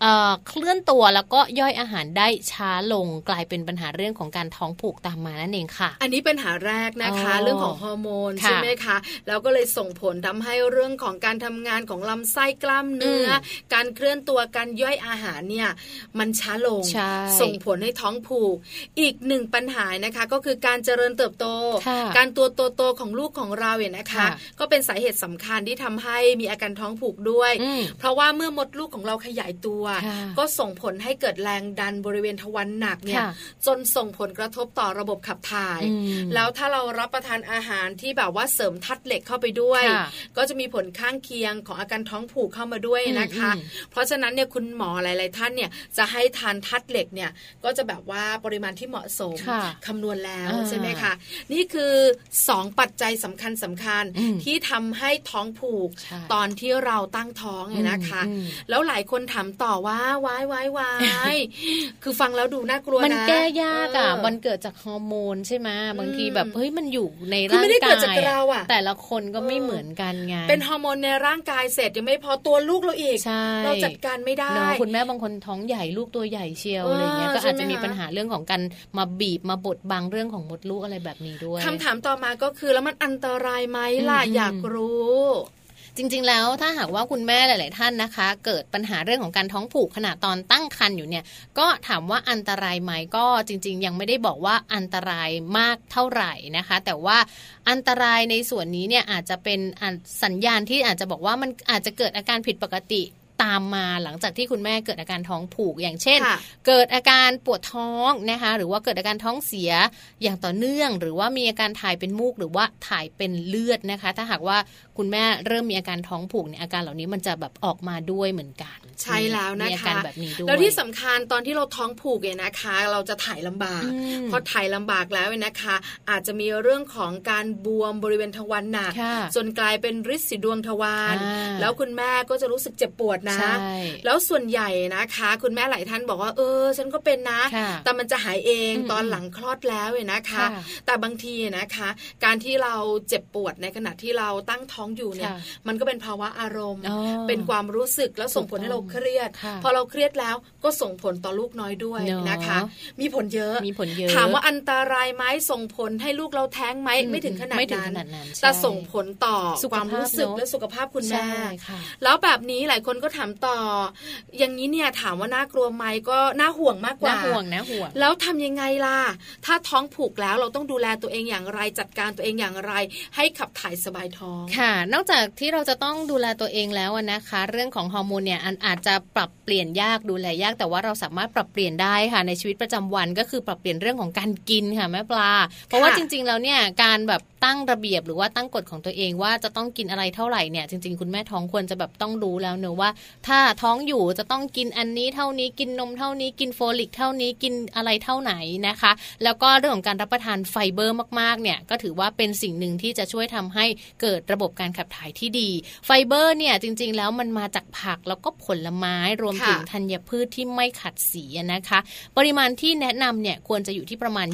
เอ่อเคลื่อนตัวแล้วก็ย่อยอาหารได้ช้าลงกลายเป็นปัญหาเรื่องของการท้องผูกตามมานั่นเองค่ะ อันนี้ปัญหาแรกนะคะอ๋อเรื่องของฮอร์โมนค่ะใช่ไหมคะแล้วก็เลยส่งผลทำให้เรื่องของการทำงานของลำไส้กล้ามเนื้ออมการเคลื่อนตัวการย่อยอาหารเนี่ยมันช้าลงใช่ส่งผลให้ท้องผูก อีกหนึ่งปัญหานะคะก็คือการเจริญเติบโตค่ะการตัวโตๆของลูกของเราเนี่ยนะคะค่ะก็เป็นสาเหตุสำคัญที่ทำให้มีอาการท้องผูกด้วยอืมเพราะว่าเมื่อมดลูกของเราขยายตัวค่ะก็ส่งผลให้เกิดแรงดันบริเวณทวารหนักเนี่ยค่ะจนส่งผลกระทบต่อระบบขับถ่ายอืมแล้วถ้าเรารับประทานอาหารที่แบบว่าเสริมธาตุเหล็กเข้าไปด้วยค่ะก็จะมีผลข้างเคียงของอาการท้องผูกเข้ามาด้วยนะคะอืมอืมเพราะฉะนั้นเนี่ยคุณหมอหลาย ๆ ท่านเนี่ยจะให้ทานธาตุเหล็กเนี่ยก็จะแบบว่าปริมาณที่เหมาะสมค่ะคำนวณแล้วอ่าใช่ไหมคะนี่คือ 2 ปัจจัยสำคัญสำคัญอืมที่ทำให้ท้องผูกใช่ตอนที่เราตั้งท้องเนี่ยนะคะอืมแล้วหลายคนถามต่อว่าวายวายวายคือฟังแล้วดูน่ากลัวนะมันแก้ยากอะเมันเกิดจากฮอร์โมนใช่ไหมบางทีแบบอืมเฮ้ยมันอยู่ในคือร่างไม่ได้เกิกาดจากยเราอะแต่ละคนก็ไม่เออเหมือนกันไงเป็นฮอร์โมนในร่างกายเสร็จยังไม่พอตัวลูกเราอีกใช่เราจัดการไม่ได้เนาะคุณแม่บางคนท้องใหญ่ลูกตัวใหญ่เชียวเอออะไรเงี้ยก็ใช่อาจไหมจะมีคะปัญหาเรื่องของการมาบีบมาบดบังเรื่องของมดลูกอะไรแบบนี้ด้วยคำถามต่อมาก็คือแล้วมันอันตรายไหมล่ะอืมอยากรู้ จริงๆ แล้วถ้าหากว่าคุณแม่หลาย ๆ ท่านนะคะ เกิดปัญหาเรื่องของการท้องผูกขณะตอนตั้งครรภ์อยู่เนี่ย ก็ถามว่าอันตรายไหมก็จริง ๆ ยังไม่ได้บอกว่าอันตรายมากเท่าไหร่นะคะ แต่ว่าอันตรายในส่วนนี้เนี่ยอาจจะเป็นสัญญาณที่อาจจะบอกว่ามันอาจจะเกิดอาการผิดปกติ ตามมาหลังจากที่คุณแม่เกิดอาการท้องผูกอย่างเช่นค่ะเกิดอาการปวดท้องนะคะ หรือว่าเกิดอาการท้องเสียอย่างต่อเนื่อง หรือว่ามีอาการถ่ายเป็นมูกหรือว่าถ่ายเป็นเลือดนะคะ ถ้าหากว่าคุณแม่เริ่มมีอาการท้องผูกเนี่ยอาการเหล่านี้มันจะแบบออกมาด้วยเหมือนกันใช่แล้วนะมีอาคะการแบบนี้ด้วยแล้วที่สำคัญตอนที่เราท้องผูกเนี่ยนะคะ เราจะถ่ายลำบากอืมพอถ่ายลำบากแล้วเนี่ยนะคะ อาจจะมีเรื่องของการบวมบริเวณทวารหนักค่ะจนกลายเป็นริดสีดวงทวารอ่าแล้วคุณแม่ก็จะรู้สึกเจ็บปวดนะใช่แล้วส่วนใหญ่นะคะ คุณแม่หลายท่านบอกว่าเออ ฉันก็เป็นนะค่ะแต่มันจะหายเองอืมตอนหลังคลอดแล้วเนี่ยนะคะค่ะแต่บางทีนะคะ การที่เราเจ็บปวดในขณะที่เราตั้งท้องอยู่เนี่ยค่ะมันก็เป็นภาวะอารมณ์อ๋อเป็นความรู้สึกแล้วส่งผลให้เราเครียดค่ะพอเราเครียดแล้วก็ส่งผลต่อลูกน้อยด้วยเนอะนะคะ มีผลเยอะมีผลเยอะถามว่าอันตรายไหมส่งผลให้ลูกเราแท้งไหมอืมไม่ถึงขนาดไม่ถึงนั้นขนาดนั้นใช่แต่ส่งผลต่อสุขความภาพรู้สึกเนอะและสุขภาพคุณแม่ใช่ค่ะแล้วแบบนี้หลายคนก็ถามต่อ อย่างนี้เนี่ยถามว่าน่ากลัวไหมก็น่าห่วงมากกว่าน่าห่วงนะห่วง แล้วทำยังไงล่ะ ถ้าท้องผูกแล้วเราต้องดูแลตัวเองอย่างไรจัดการตัวเองอย่างไร ให้ขับถ่ายสบายท้องค่ะ นอกจากที่เราจะต้องดูแลตัวเองแล้วอะนะคะ เรื่องของฮอร์โมนเนี่ยอันอาจจะปรับเปลี่ยนยากดูแลยากแต่ว่าเราสามารถปรับเปลี่ยนได้ค่ะ ในชีวิตประจำวันก็คือปรับเปลี่ยนเรื่องของการกินค่ะแม่ปลา เพราะว่าจริง ๆ แล้วเนี่ยการแบบ ตั้งระเบียบหรือว่าตั้งกฎของตัวเองว่าจะต้องกินอะไรเท่าไหร่เนี่ยจริง ๆ คุณแม่ท้องควรจะแบบต้องรู้แล้วเนอะว่า ถ้าท้องอยู่จะต้องกินอันนี้เท่านี้กินนมเท่านี้กิน folic เท่านี้กินอะไรเท่าไหนนะคะ แล้วก็เรื่องของการรับประทานไฟเบอร์มากๆเนี่ยก็ถือว่าเป็นสิ่งหนึ่งที่จะช่วยทำให้เกิดระบบการขับถ่ายที่ดี ไฟเบอร์เนี่ยจริง ๆ แล้วมันมาจากผักแล้วก็ผลไม้รวมค่ะถึงธัญพืชที่ไม่ขัดสีนะคะ ปริมาณที่แนะนำเนี่ยควรจะอยู่ที่ประมาณ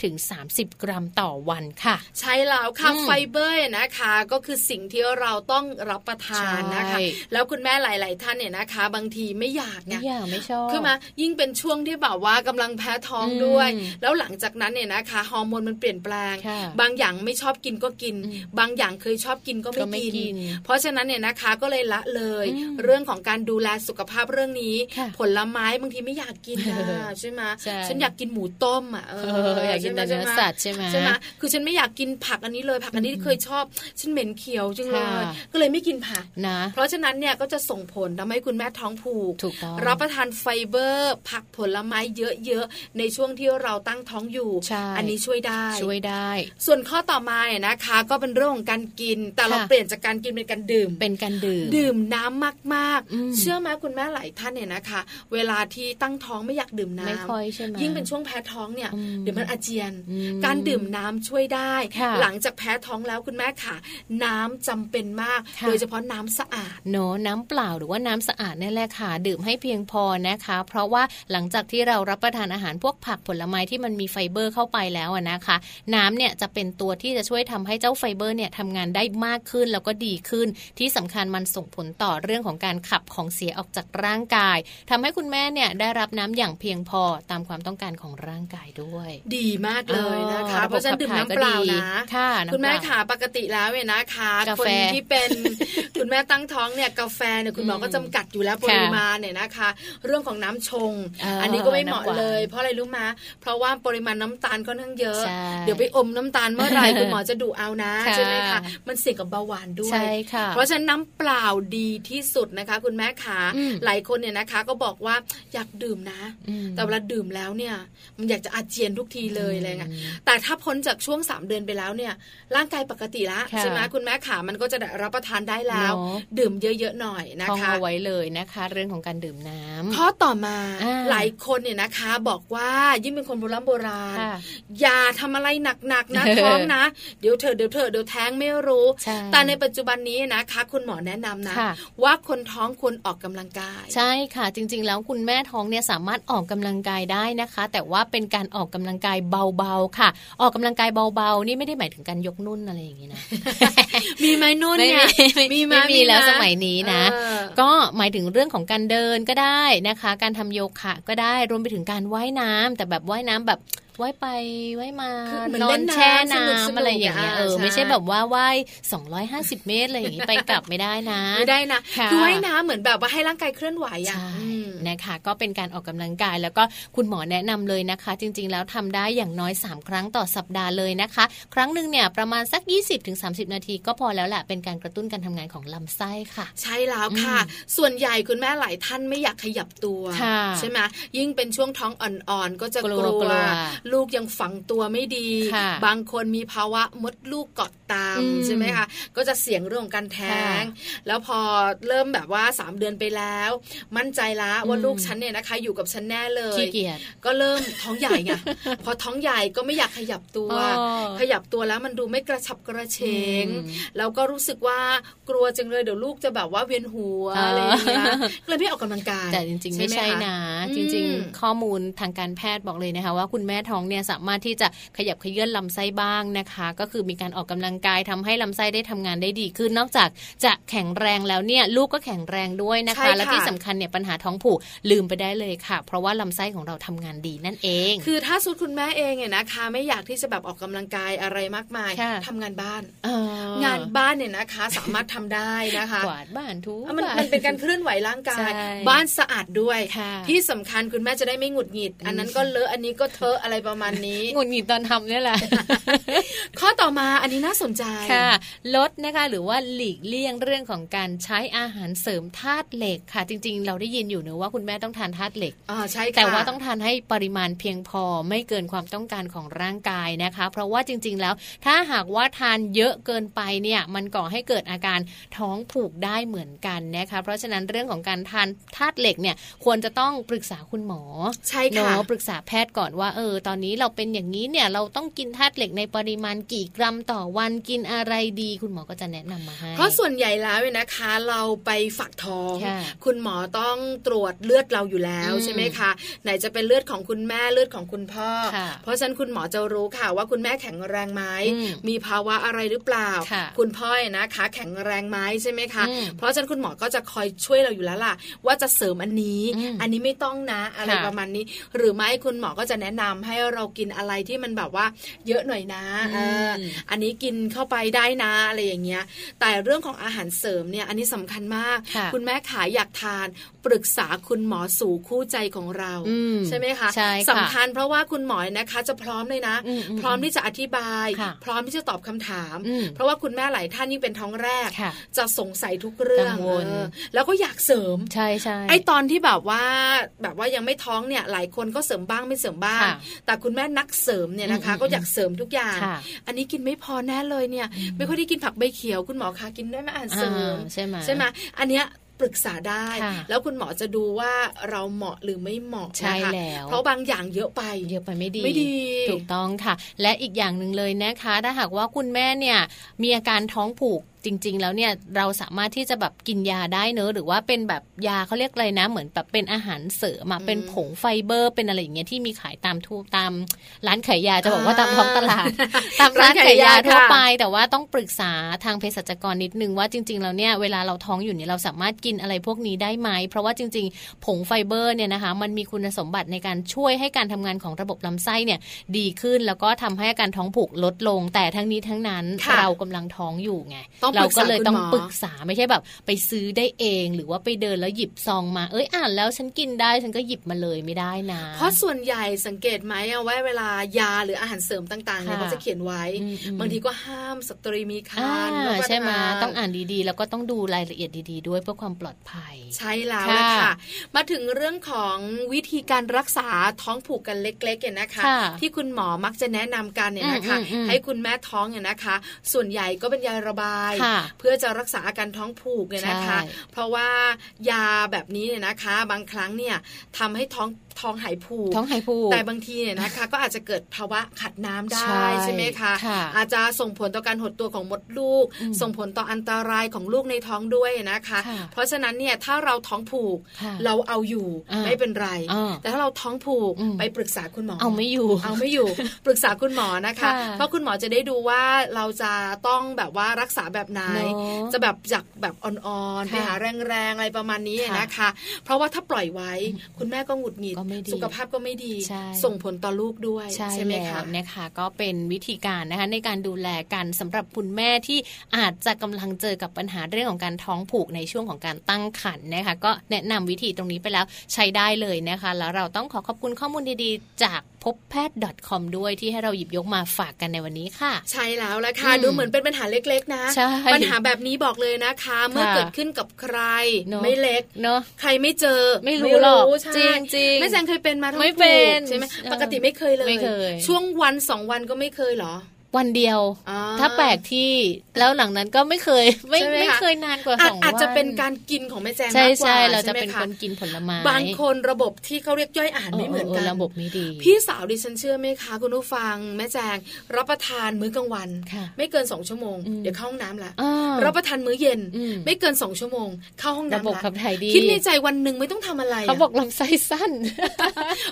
25-30 กรัมต่อวันค่ะ ใช่แล้วค่ะอืมไฟเบอร์นะคะ ก็คือสิ่งที่เราต้องรับประทานนะคะใช่แล้วคุณแม่หลาย ๆ ท่านเนี่ยนะคะ บางทีไม่อยากไม่ไงอยากไม่ชอบคือมายิ่งเป็นช่วงที่แบบว่ากำลังแพ้ท้องอืมด้วย แล้วหลังจากนั้นเนี่ยนะคะฮอร์โมนมันเปลี่ยนแปลงค่ะบางอย่างไม่ชอบกินก็กินอืมบางอย่างเคยชอบกินก็ก็ไม่ไม่กินกิน เพราะฉะนั้นเนี่ยนะคะก็เลยละเลยอืมเรื่องของการดูแลสุขภาพเรื่องนี้ค่ะผลไม้บางทีไม่อยากกินนะใช่ไหมใช่ฉันอยากกินหมูต้มอะเอเอออยากกินแต่เนื้อสัตว์ใช่ไหมใช่ไหมคือฉันไม่อยากกินผักอันนี้เลยผักอันนี้ที่เคยชอบฉันเหม็นเขียวจังเลยค่ะก็เลยไม่กินผักนะ เพราะฉะนั้นเนี่ยก็จะส่งผลทำให้คุณแม่ท้องผูกถูกต้องรับประทานไฟเบอร์ ผักผลไม้เยอะๆในช่วงที่เราตั้งท้องอยู่ใช่อันนี้ช่วยได้ช่วยได้ ส่วนข้อต่อมาเนี่ยนะคะ ก็เป็นเรื่องของการกิน แต่เราค่ะเปลี่ยนจากการกินเป็นการดื่มเป็นการดื่ม ดื่มน้ำมากอืมๆเชื่อไหมคุณแม่หลายท่านเนี่ยนะคะ เวลาที่ตั้งท้องไม่อยากดื่มน้ำไม่ค่อยใช่ไหมยิ่งเป็นช่วงแพ้ท้องเนี่ยอืมเดี๋ยวมันอาเจียนอืมการดื่มน้ำช่วยได้ค่ะหลังจากแพ้ท้องแล้วคุณแม่ค่ะ น้ำจำเป็นมากค่ะโดยเฉพาะน้ำสะอาดเนอะน้ำเปล่าหรือว่าน้ำสะอาดนี่แหละค่ะ ดื่มให้เพียงพอนะคะ เพราะว่าหลังจากที่เรารับประทานอาหารพวกผักผลไม้ที่มันมีไฟเบอร์เข้าไปแล้วอะนะคะ น้ำเนี่ยจะเป็นตัวที่จะช่วยทำให้เจ้าไฟเบอร์เนี่ยทำงานได้มากขึ้นแล้วก็ดีขึ้น ที่สำคัญมันส่งผลต่อเรื่องของการขับของเสียออกจากร่างกายทำให้คุณแม่เนี่ยได้รับน้ำอย่างเพียงพอตามความต้องการของร่างกายด้วย ดีมากเลยนะคะอ๋อเพราะฉะนั้นดื่มน้ำเปล่านะค่ะน้ำเปล่าคุณแม่ขาปกติแล้วเนี่ยนะคะกาคแฟนที่เป็นคุณแม่ตั้งท้องเนี่ยกาแฟเนี่ยคุณหมออืมก็จำกัดอยู่แล้วปค่ะริมาณเนี่ยนะคะ เรื่องของน้ำชงเอออัอันนี้ก็ไม่เหมาะน้ำหวานเลย เพราะอะไรรู้มาเพราะว่าปริมาณน้ำตาลค่อนข้างเยอะใช่เดี๋ยวไปอมน้ำตาลเมื่อไหร่คุณหมอจะดูเอานะค่ะใช่ไหมคะมันเสี่ยงกับเบาหวานด้วยใช่ค่ะเพราะฉะนั้นน้ำเปล่าดีที่สุดนะคะ คุณแม่ขาอืมหลายคนเนี่ยนะคะ ก็บอกว่าอยากดื่มนะอืมแต่เวลาดื่มแล้วเนี่ย มันอยากจะอาเจียนทุกทีเลยอะไรเงี้ยอืมแต่ถ้าพ้นจากช่วง 3 เดือนไปแล้วเนี่ยร่างกายปกติละค่ะใช่ไหมคุณแม่ขามันก็จะได้รับประทานได้แล้วเนอะดื่มเยอะๆหน่อยนะท่องคะเอาไว้เลยนะคะ เรื่องของการดื่มน้ำข้อต่อมาอ่าหลายคนเนี่ยนะคะ บอกว่ายิ่งเป็นคนโบราณโบราณค่ะอย่าทำอะไรหนักๆนะท้องนะ เดี๋ยวเธอเดี๋ยวเธอเดี๋ยวแท้งไม่รู้ใช่แต่ในปัจจุบันนี้นะคะ คุณหมอแนะนำนะค่ะว่าคนท้องควรออกกำลังกาย ใช่ค่ะ จริง ๆ แล้วคุณแม่ท้องเนี่ยสามารถออกกำลังกายได้นะคะ แต่ว่าเป็นการออกกำลังกายเบาๆค่ะ ออกกำลังกายเบาๆนี่ไม่ได้หมายถึงการยกนุ่นอะไรอย่างนี้นะ มีไหมนุ่นไม่เนี่ยไม่มีไหมไม่มีแล้วไหสมัยนี้นะเออก็หมายถึงเรื่องของการเดินก็ได้นะคะ การทำโยคะก็ได้รวมไปถึงการว่ายน้ำแต่แบบว่ายน้ำแบบ ว่ายไปว่ายมาคือเหมือนนอเล่นนน้ำแช่สนุกๆน้ำอะไรอย่างเงี้ยอะเออใช่ไม่ใช่แบบว่าว่าย250 เมตรอะไรอย่างงี้ไปกลับไม่ได้นะไม่ได้นะค่ะคือว่ายน้ำเหมือนแบบว่าให้ร่างกายเคลื่อนไหวอะใช่อืมนะคะ ก็เป็นการออกกำลังกาย แล้วก็คุณหมอแนะนำเลยนะคะ จริง ๆ แล้วทำได้อย่างน้อย 3 ครั้งต่อสัปดาห์เลยนะคะ ครั้งหนึ่งเนี่ยประมาณสัก 20-30 นาที ก็พอแล้วแหละเป็นการกระตุ้นการทำงานของลำไส้ค่ะ ใช่แล้วค่ะ ส่วนใหญ่คุณแม่หลายท่านไม่อยากขยับตัวค่ะใช่ไหมยิ่งเป็นช่วงท้องอ่อนๆก็จะกกลัลัววกลัวลูกยังฝังตัวไม่ดีค่ะบางคนมีภาวะมดลูกเกาะตามอืมใช่ไหมคะก็จะเสี่ยงเรื่องของการแท้งค่ะแล้วพอเริ่มแบบว่า 3 เดือนไปแล้ว มั่นใจละว่าอืมลูกฉันเนี่ยนะคะ อยู่กับฉันแน่เลยขี้เกียจก็เริ่มท้องใหญ่ไงพอท้องใหญ่ก็ไม่อยากขยับตัวอ๋อขยับตัวแล้วมันดูไม่กระฉับกระเฉงอืมแล้วก็รู้สึกว่ากลัวจังเลยเดี๋ยวลูกจะแบบว่าเวียนหัวอ๋อออะไรอย่างเงี้ยก็เลยไม่ออกกำลังกายแต่จริง ๆ ไม่ใช่หคนะอืมจริง ๆ ข้อมูลทางการแพทย์บอกเลยนะคะว่าคุณแม่ท้องเนี่ยสามารถที่จะขยับเขยื่อนลำไส้บ้างนะคะ ก็คือมีการออกกำลังกายทำให้ลำไส้ได้ทำงานได้ดีขึ้น นอกจากจะแข็งแรงแล้วเนี่ยลูกก็แข็งแรงด้วยนะใช่คะค่ะและที่สำคัญเนี่ยปัญหาท้องผูกลืมไปได้เลยค่ะ เพราะว่าลำไส้ของเราทำงานดีนั่นเอง คือถ้าสุดคุณแม่เองเนี่ยนะคะ ไม่อยากที่จะแบบออกกำลังกายอะไรมากมายค่ะทำงานบ้านเอองานบ้านเนี่ยนะคะสามารถทำได้นะคะกวาดบ้านทูอะมันบ้ามันเป็นการเคลื่อนไหวร่างกายใช่บ้านสะอาดด้วยค่ะที่สำคัญคุณแม่จะได้ไม่หงุดหงิด อันนั้นก็เลอะอันนี้ก็เทอะอะไรประมาณนี้หงุดหงิดตอนทำเนี่ยแหละ ข้อต่อมาอันนี้น่าสนใจค่ะลดนะคะหรือว่าหลีกเลี่ยงเรื่องของการใช้อาหารเสริมธาตุเหล็กค่ะ จริง ๆ เราได้ยินอยู่เนอะว่าคุณแม่ต้องทานธาตุเหล็กอ่าใช่ค่ะแต่ว่าต้องทานให้ปริมาณเพียงพอไม่เกินความต้องการของร่างกายนะคะ เพราะว่าจริง ๆ แล้วถ้าหากว่าทานเยอะเกินไปเนี่ยมันก่อให้เกิดอาการท้องผูกได้เหมือนกันนะคะเพราะฉะนั้นเรื่องของการทานธาตุเหล็กเนี่ยควรจะต้องปรึกษาคุณหมอใช่เนค่ะอะปรึกษาแพทย์ก่อนว่าเออตอนนี้เราเป็นอย่างนี้เนี่ยเราต้องกินธาตุเหล็กในปริมาณกี่กรัมต่อวันกินอะไรดีคุณหมอก็จะแนะนำมาให้เพราะส่วนใหญ่แล้วเนี่ยนะคะ เราไปฝักท้องค่ะคุณหมอต้องตรวจเลือดเราอยู่แล้วอืมใช่ไหมคะ ไหนจะเป็นเลือดของคุณแม่เลือดของคุณพ่อค่ะเพราะฉะนั้นคุณหมอจะรู้ค่ะว่าคุณแม่แข็งแรงไหมอืมมีภาวะอะไรหรือเปล่าค่ะคุณพ่อเนี่ยนะคะ แข็งแรงไหมใช่ไหมคะอืมเพราะฉะนั้นคุณหมอก็จะคอยช่วยเราอยู่แล้วล่ะ ว่าจะเสริมอันนี้อืมอันนี้ไม่ต้องนะ อะไรค่ะประมาณนี้ หรือไม่คุณหมอก็จะแนะนำให้เรากินอะไรที่มันแบบว่าเยอะหน่อยนะเออออันนี้กินเข้าไปได้นะอะไรอย่างเงี้ย แต่เรื่องของอาหารเสริมเนี่ยอันนี้สำคัญมากค่ะณแม่ขาอยากทานปรึกษาคุณหมอสู่คู่ใจของเราอืมใช่ไหมคะใช่ค่ะสำคัญเพราะว่าคุณหมอนะคะ จะพร้อมเลยนะอืมอืมพร้อมที่จะอธิบายค่ะพร้อมที่จะตอบคำถามอืมเพราะว่าคุณแม่หลายท่านยิ่งเป็นท้องแรกค่ะจะสงสัยทุกเรื่องกังวลเออแล้วก็อยากเสริมใช่ใช่ไอตอนที่แบบว่าแบบว่ายังไม่ท้องเนี่ยหลายคนก็เสริมบ้างไม่เสริมบ้างค่ะแต่คุณแม่นักเสริมเนี่ยนะคะอืมก็อยากเสริมทุกอย่างค่ะอันนี้กินไม่พอแน่เลยเนี่ย ไม่ค่อยได้กินผักใบเขียวคุณหมอคะกินได้ไหมอาหารเสริมอ่าใช่ไหมใช่ไหมอันเนี้ยปรึกษาได้ค่ะแล้วคุณหมอจะดูว่าเราเหมาะหรือไม่เหมาะใช่นะคะแล้ว เพราะบางอย่างเยอะไป เยอะไปไม่ดีไม่ดี ถูกต้องค่ะ และอีกอย่างหนึ่งเลยนะคะ ถ้าหากว่าคุณแม่เนี่ยมีอาการท้องผูก จริง ๆ แล้วเนี่ยเราสามารถที่จะแบบกินยาได้เนอะหรือว่าเป็นแบบยาเขาเรียกอะไรนะ เหมือนแบบเป็นอาหารเสริมอะเป็นผงไฟเบอร์ เป็นอะไรอย่างเงี้ยที่มีขายตามทั่วตามร้านขายยาจะบอกว่าตามท้องตลาด ตามร้านขายยาทั่วไป แต่ว่าต้องปรึกษาทางเภสัชกรนิดนึงว่าจริง ๆ แล้วเนี่ยเวลาเราท้องอยู่เนี่ยเราสามารถกินอะไรพวกนี้ได้ไหมเพราะว่าจริง ๆ ผงไฟเบอร์เนี่ยนะคะมันมีคุณสมบัติในการช่วยให้การทำงานของระบบลำไส้เนี่ยดีขึ้นแล้วก็ทำให้อาการท้องผูกลดลง แต่ทั้งนี้ทั้งนั้นค่ะเรากำลังท้องอยู่ไงต้องปรึเรากก็ษาเลยคุณต้องหมอปรึกษาไม่ใช่แบบ ไปซื้อได้เองหรือว่าไปเดินแล้วหยิบซองมา เอ้ยอ่านแล้วฉันกินได้ฉันก็หยิบมาเลยไม่ได้นะ เพราะส่วนใหญ่สังเกตไหมอะว่าเวลายาหรืออาหารเสริมต่างๆเนี่ยค่ะเขาจะเขียนไว้อืมอืมบางทีก็ห้ามสตรีมีครอ่ารภรับประทานใช่ไหมต้องอ่านดีๆ แล้วก็ต้องดูรายละเอียดดีๆ ด้วยเพื่อความปลอดภัย ใช่แล้วค่ะละค่ะมาถึงเรื่องของวิธีการรักษาท้องผูกกันเล็กๆเนี่ยนะคะค่ะที่คุณหมอมักจะแนะนำกันเนี่ยนะคะอืมอืมอืมให้คุณแม่ท้องเนี่ยนะคะ ส่วนใหญ่ก็เป็นยาระบายค่ะเพื่อจะรักษาอาการท้องผูกเนี่ยนะคะใช่เพราะว่ายาแบบนี้เนี่ยนะคะ บางครั้งเนี่ยทำให้ท้อง ท้องหายผูกท้องหายผูกแต่บางทีเนี่ยนะคะ ก็อาจจะเกิดภาวะขัดน้ำได้ใช่ใช่ไหมคะค่ะอาจจะส่งผลต่อการหดตัวของมดลูกอืมส่งผลต่ออันตรายของลูกในท้องด้วยนะคะค่ะเพราะฉะนั้นเนี่ยถ้าเราท้องผูกค่ะเราเอาอยู่อ่าไม่เป็นไรอ่าแต่ถ้าเราท้องผูกอืมไปปรึกษาคุณหมอเอาไม่อยู่เอาไม่อยู่ปรึกษาคุณหมอนะคะค่ะเพราะคุณหมอจะได้ดูว่าเราจะต้องแบบว่ารักษาแบบไหนเนอะจะแบบจากแบบอ่อนๆค่ะไปหาแรงๆอะไรประมาณนี้ค่ะนะคะ เพราะว่าถ้าปล่อยไว้ คุณแม่ก็หงุดหงิดก็ไม่ดีสุขภาพก็ไม่ดีใช่ส่งผลต่อลูกด้วยใช่ไหมแล้วคะนะคะก็เป็นวิธีการนะคะในการดูแลกันสำหรับคุณแม่ที่อาจจะกำลังเจอกับปัญหาเรื่องของการท้องผูกในช่วงของการตั้งครรภ์นะคะก็แนะนำวิธีตรงนี้ไปแล้วใช้ได้เลยนะคะ แล้วเราต้องขอขอบคุณข้อมูลดีๆ จาก พบแพทย์ .com ด้วยที่ให้เราหยิบยกมาฝากกันในวันนี้ค่ะ ใช่แล้วละค่ะอืมดูเหมือนเป็นปัญหาเล็กๆ นะใช่ปัญหาแบบนี้บอกเลยนะคะ เมื่อเกิดขึ้นกับใครเนอะไม่เล็กเนาะใครไม่เจอ ไม่รู้หรอกใช่จริงๆแม่แจงเคยเป็นมาท้องไม่เป็นผูกใช่ไหมเออปกติไม่เคยเลยไม่เคยช่วงวันสองวันก็ไม่เคยเหรอป วันเดียวอ่าถ้าแปลกที่แล้วหลังนั้นก็ไม่เคย ไม่ใช่ไหมไม่คะเคยนานกว่าอาสจองวันอาจจะเป็นการกินของแม่แจงใช่มากกว่าใช่เราจะไหมเป็นคะคนกินผลไม้บางคนระบบที่เขาเรียกย่อยอาหารไม่เหมือนกันระบบไม่ดี พี่สาวดิฉันเชื่อไหมคะคุณผู้ฟังแม่แจง รับประทานมื้อกลางวันค่ะไม่เกินสองชั่วโมงอืมเดี๋ยวเข้าห้องน้ำละอ่ารับประทานมื้อเย็นอืมไม่เกินสองชั่วโมง เข้าห้องระน้ำบบละขับถ่ายดีคิดในใจวันหนึ่งไม่ต้องทำอะไระเขาบอกลำไส้สั้น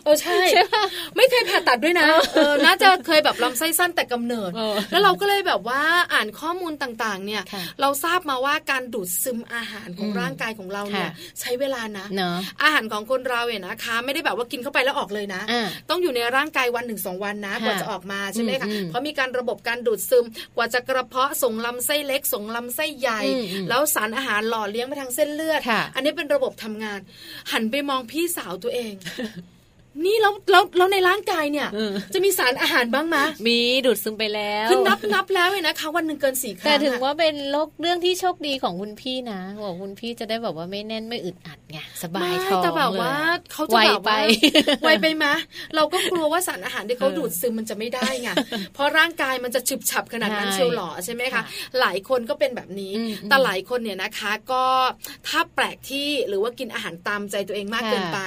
เออใช่ใช่ปะไม่เคยผ่าตัดด้วยนะเออน่าจะเคยแบบลำไส้สั้นแต่กำเนิดเออแล้วเราก็เลยแบบว่าอ่านข้อมูลต่างๆ เนี่ยค่ะเราทราบมาว่าการดูดซึมอาหารของอืมร่างกายของเราเนี่ยค่ะใช้เวลานะเนาะอาหารของคนเราเนี่ยนะคะ ไม่ได้แบบว่ากินเข้าไปแล้วออกเลยนะอ่าต้องอยู่ในร่างกายวันหนึ่งสองวันนะค่ะกว่าจะออกมาใช่ไหมคะอืมอืมเพราะมีการระบบการดูดซึมกว่าจะกระเพาะส่งลำไส้เล็กส่งลำไส้ใหญ่อืมอืมแล้วสารอาหารหล่อเลี้ยงไปทางเส้นเลือดค่ะอันนี้เป็นระบบทำงาน หันไปมองพี่สาวตัวเอง นี่แล้วแล้วแล้วในร่างกายเนี่ยเออจะมีสารอาหารบ้างไหมมีดูดซึมไปแล้วคือนับนับแล้วเนี่ยนะคะ วันหนึ่งเกินสี่ครั้งแต่ถึงอะว่าเป็นโรคเรื่องที่โชคดีของคุณพี่นะบอกคุณพี่จะได้แบบว่าไม่แน่นไม่อึดอัดไงสบายไม่ท้องแต่แบบว่าลยเขาจะไวแบบไปว่าไวไปไหมเราก็กลัวว่าสารอาหารที่เขาเออดูดซึมมันจะไม่ได้ไงเพราะร่างกายมันจะฉึบฉับขนาดนั้นใช่เชียวหรอใช่ไหมคะค่ะหลายคนก็เป็นแบบนี้อืมแต่หลายคนเนี่ยนะคะ ก็ถ้าแปลกที่หรือว่ากินอาหารตามใจตัวเองมากค่ะเกินไป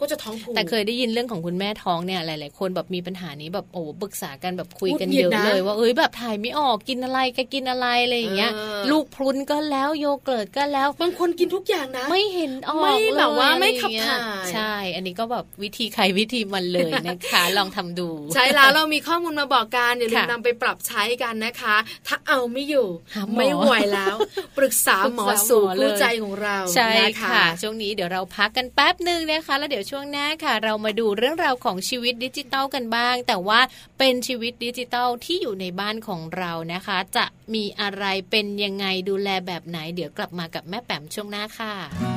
ก็จะท้องผูกแต่เคยได้ยินเรื่องของคุณแม่ท้องเนี่ยหลาย ๆ คนแบบมีปัญหานี้แบบโอ้ปรึกษากันแบบคุยกันหงุดหงิเยดอะนะเลย ว่าเอ้ยแบบถ่ายไม่ออกกินอะไรก็กินอะไรอะไรอย่างเงี้ยเออลูกพรุนก็แล้วโยเกิร์ตก็แล้วบางคนกินทุกอย่างนะ ไม่เห็นออกไม่เลยแบบว่าไม่อะรองเงี้ขับถ่ายใช่ อันนี้ก็แบบวิธีใครวิธีมันเลยนะคะลองทำดู ใช่แล้วเรามีข้อมูลมาบอกกันอย่าลืมค่ะนำไปปรับใช้กันนะคะ ถ้าเอาไม่อยู่หาหมอไม่ไหวแล้ว ปรึกษาหมอปรึกษาหมอสู่เลยคู่ใจของเราใช่นค่ะ ช่วงนี้เดี๋ยวเราพักกันแป๊บหนึ่งนะคะ แล้วเดี๋ยวช่วงหน้าค่ะ เรามาดูเรื่องราวของชีวิตดิจิตัลกันบ้าง แต่ว่าเป็นชีวิตดิจิตัลที่อยู่ในบ้านของเรานะคะ จะมีอะไรเป็นยังไงดูแลแบบไหน เดี๋ยวกลับมากับแม่แป๋มช่วงหน้าค่ะ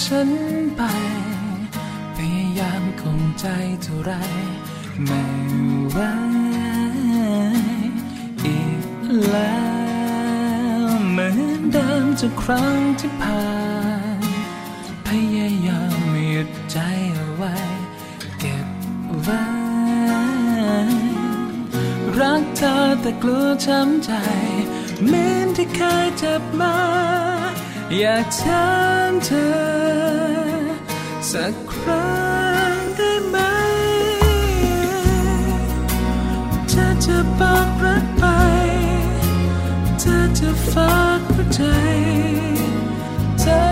ฉันไป พยายามคงใจเท่าไรไม่ไหวอีกแล้วเหมือนเดิมจากครั้งที่ผ่าน พยายามหยุดใจเอาไว้ เก็บไว้ รักเธอแต่กลัวช้ำใจเหมือนที่เคยเจ็บมา อยากถามเธอ สักครั้งได้ไหม เธอจะบอกรักไป เธอจะฝากหัวใจ เธอจะ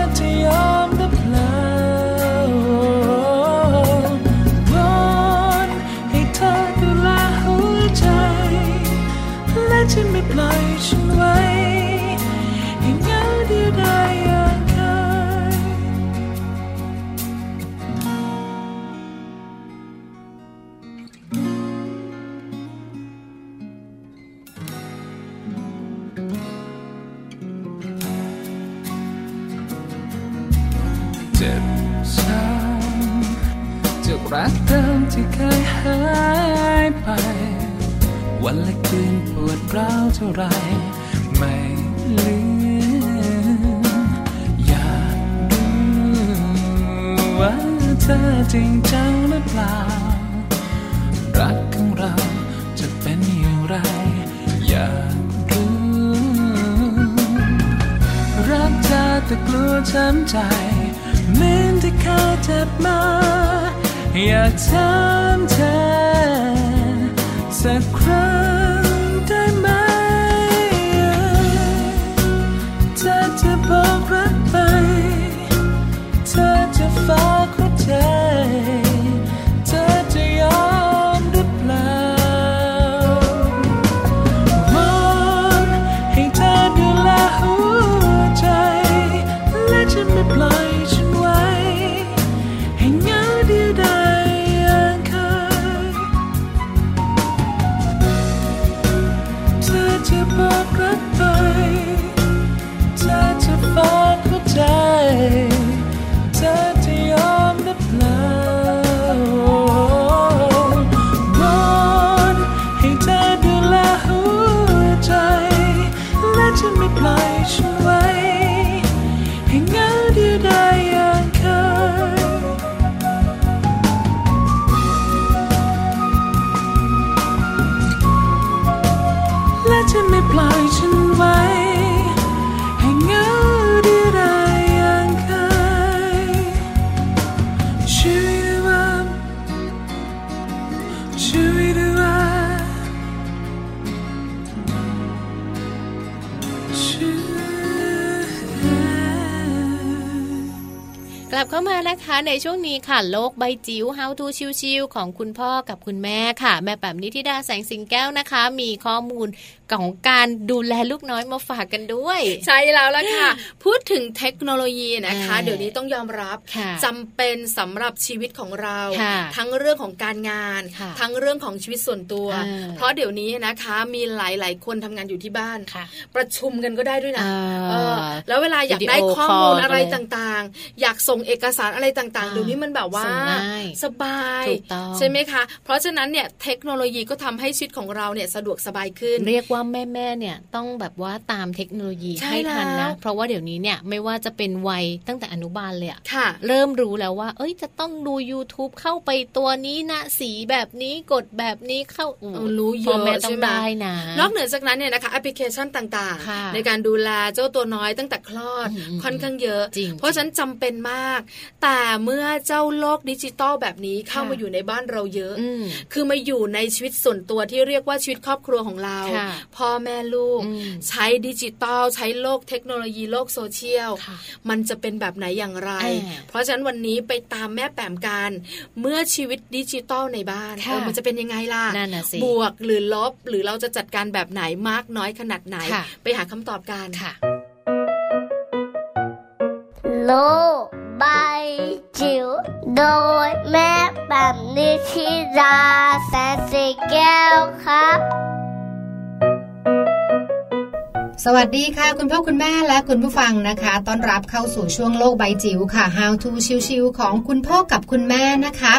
ยอ ร้าวเท่าไรไม่ลืมอยากรู้ว่าเธอจริงจังหรือเปล่า รักของเราจะเป็นอย่างไร อยากรู้ รักเธอแต่กลัวช้ำใจเหมือนที่เคยเจ็บมาอยากถามเธอสักครั้ง มานะคะในช่วงนี้ค่ะโลกใบจิ๋ว How to ชิวๆของคุณพ่อกับคุณแม่ค่ะ แม่แบบนิธิดาแสงสิงแก้วนะคะ มีข้อมูลของการดูแลลูกน้อยมาฝากกันด้วย ใช่แล้วล่ะค่ะ พูดถึงเทคโนโลยีนะคะอ่าเดี๋ยวนี้ต้องยอมรับค่ะจำเป็นสำหรับชีวิตของเราค่ะทั้งเรื่องของการงานค่ะทั้งเรื่องของชีวิตส่วนตัวอ่าเพราะเดี๋ยวนี้นะคะมีหลาย ๆ คนทำงานอยู่ที่บ้านค่ะประชุมกันก็ได้ด้วยนะอ่าเออแล้วเวลาอยากได้ video call อะไรกันเลย ข้อมูลต่างๆ อยากส่งเอกสารอะไรต่างๆเดี๋ยวนี้มันแบบว่าส่งง่ายสบายถูกต้องใช่ไหมคะ เพราะฉะนั้นเนี่ยเทคโนโลยีก็ทำให้ชีวิตของเราเนี่ยสะดวกสบายขึ้น เรียกว่าแม่ๆเนี่ยต้องแบบว่าตามเทคโนโลยีใช่ให้ทันแล้นะวเพราะว่าเดี๋ยวนี้เนี่ยไม่ว่าจะเป็นวัยตั้งแต่อนุบาลเลยอะค่ะเริ่มรู้แล้วว่า เอ้ยจะต้องดู YouTube เข้าไปตัวนี้นะสีแบบนี้กดแบบนี้เข้าเออรู้เยอะพ่อแม่ต้องได้นะใช่ไหมนอกเหนือจากนั้นเนี่ยนะคะแอปพลิเคชันต่างๆค่ะในการดูแลเจ้าตัวน้อยตั้งแต่คลอดอืมค่อนข้างเยอะจริงเพราะฉะนั้นจำเป็นมากแต่เมื่อเจ้าโลกดิจิตอลแบบนี้เข้าค่ะมาอยู่ในบ้านเราเยอะอืมคือมาอยู่ในชีวิตส่วนตัวที่เรียกว่าชีวิตครอบครัวของเราค่ะพ่อแม่ลูกอืมใช้ดิจิตอลใช้โลกเทคโนโลยีโลกโซเชียลค่ะมันจะเป็นแบบไหนอย่างไรอ่าเพราะฉะนั้นวันนี้ไปตามแม่แปมกันเมื่อชีวิตดิจิตอลในบ้านค่ะเออมันจะเป็นยังไงล่ะนั่นน่ะสิบวกหรือลบหรือเราจะจัดการแบบไหนมากน้อยขนาดไหนค่ะไปหาคำตอบกันค่ะ โลกใบจิ๋วโดยแม่แบบนิชิราแสนสีแก้วครับสวัสดีค่ะ คุณพ่อคุณแม่และคุณผู้ฟังนะคะต้อนรับเข้าสู่ช่วงโลกใบจิ๋วค่ะ How to ชิวๆของคุณพ่อกับคุณแม่นะคะ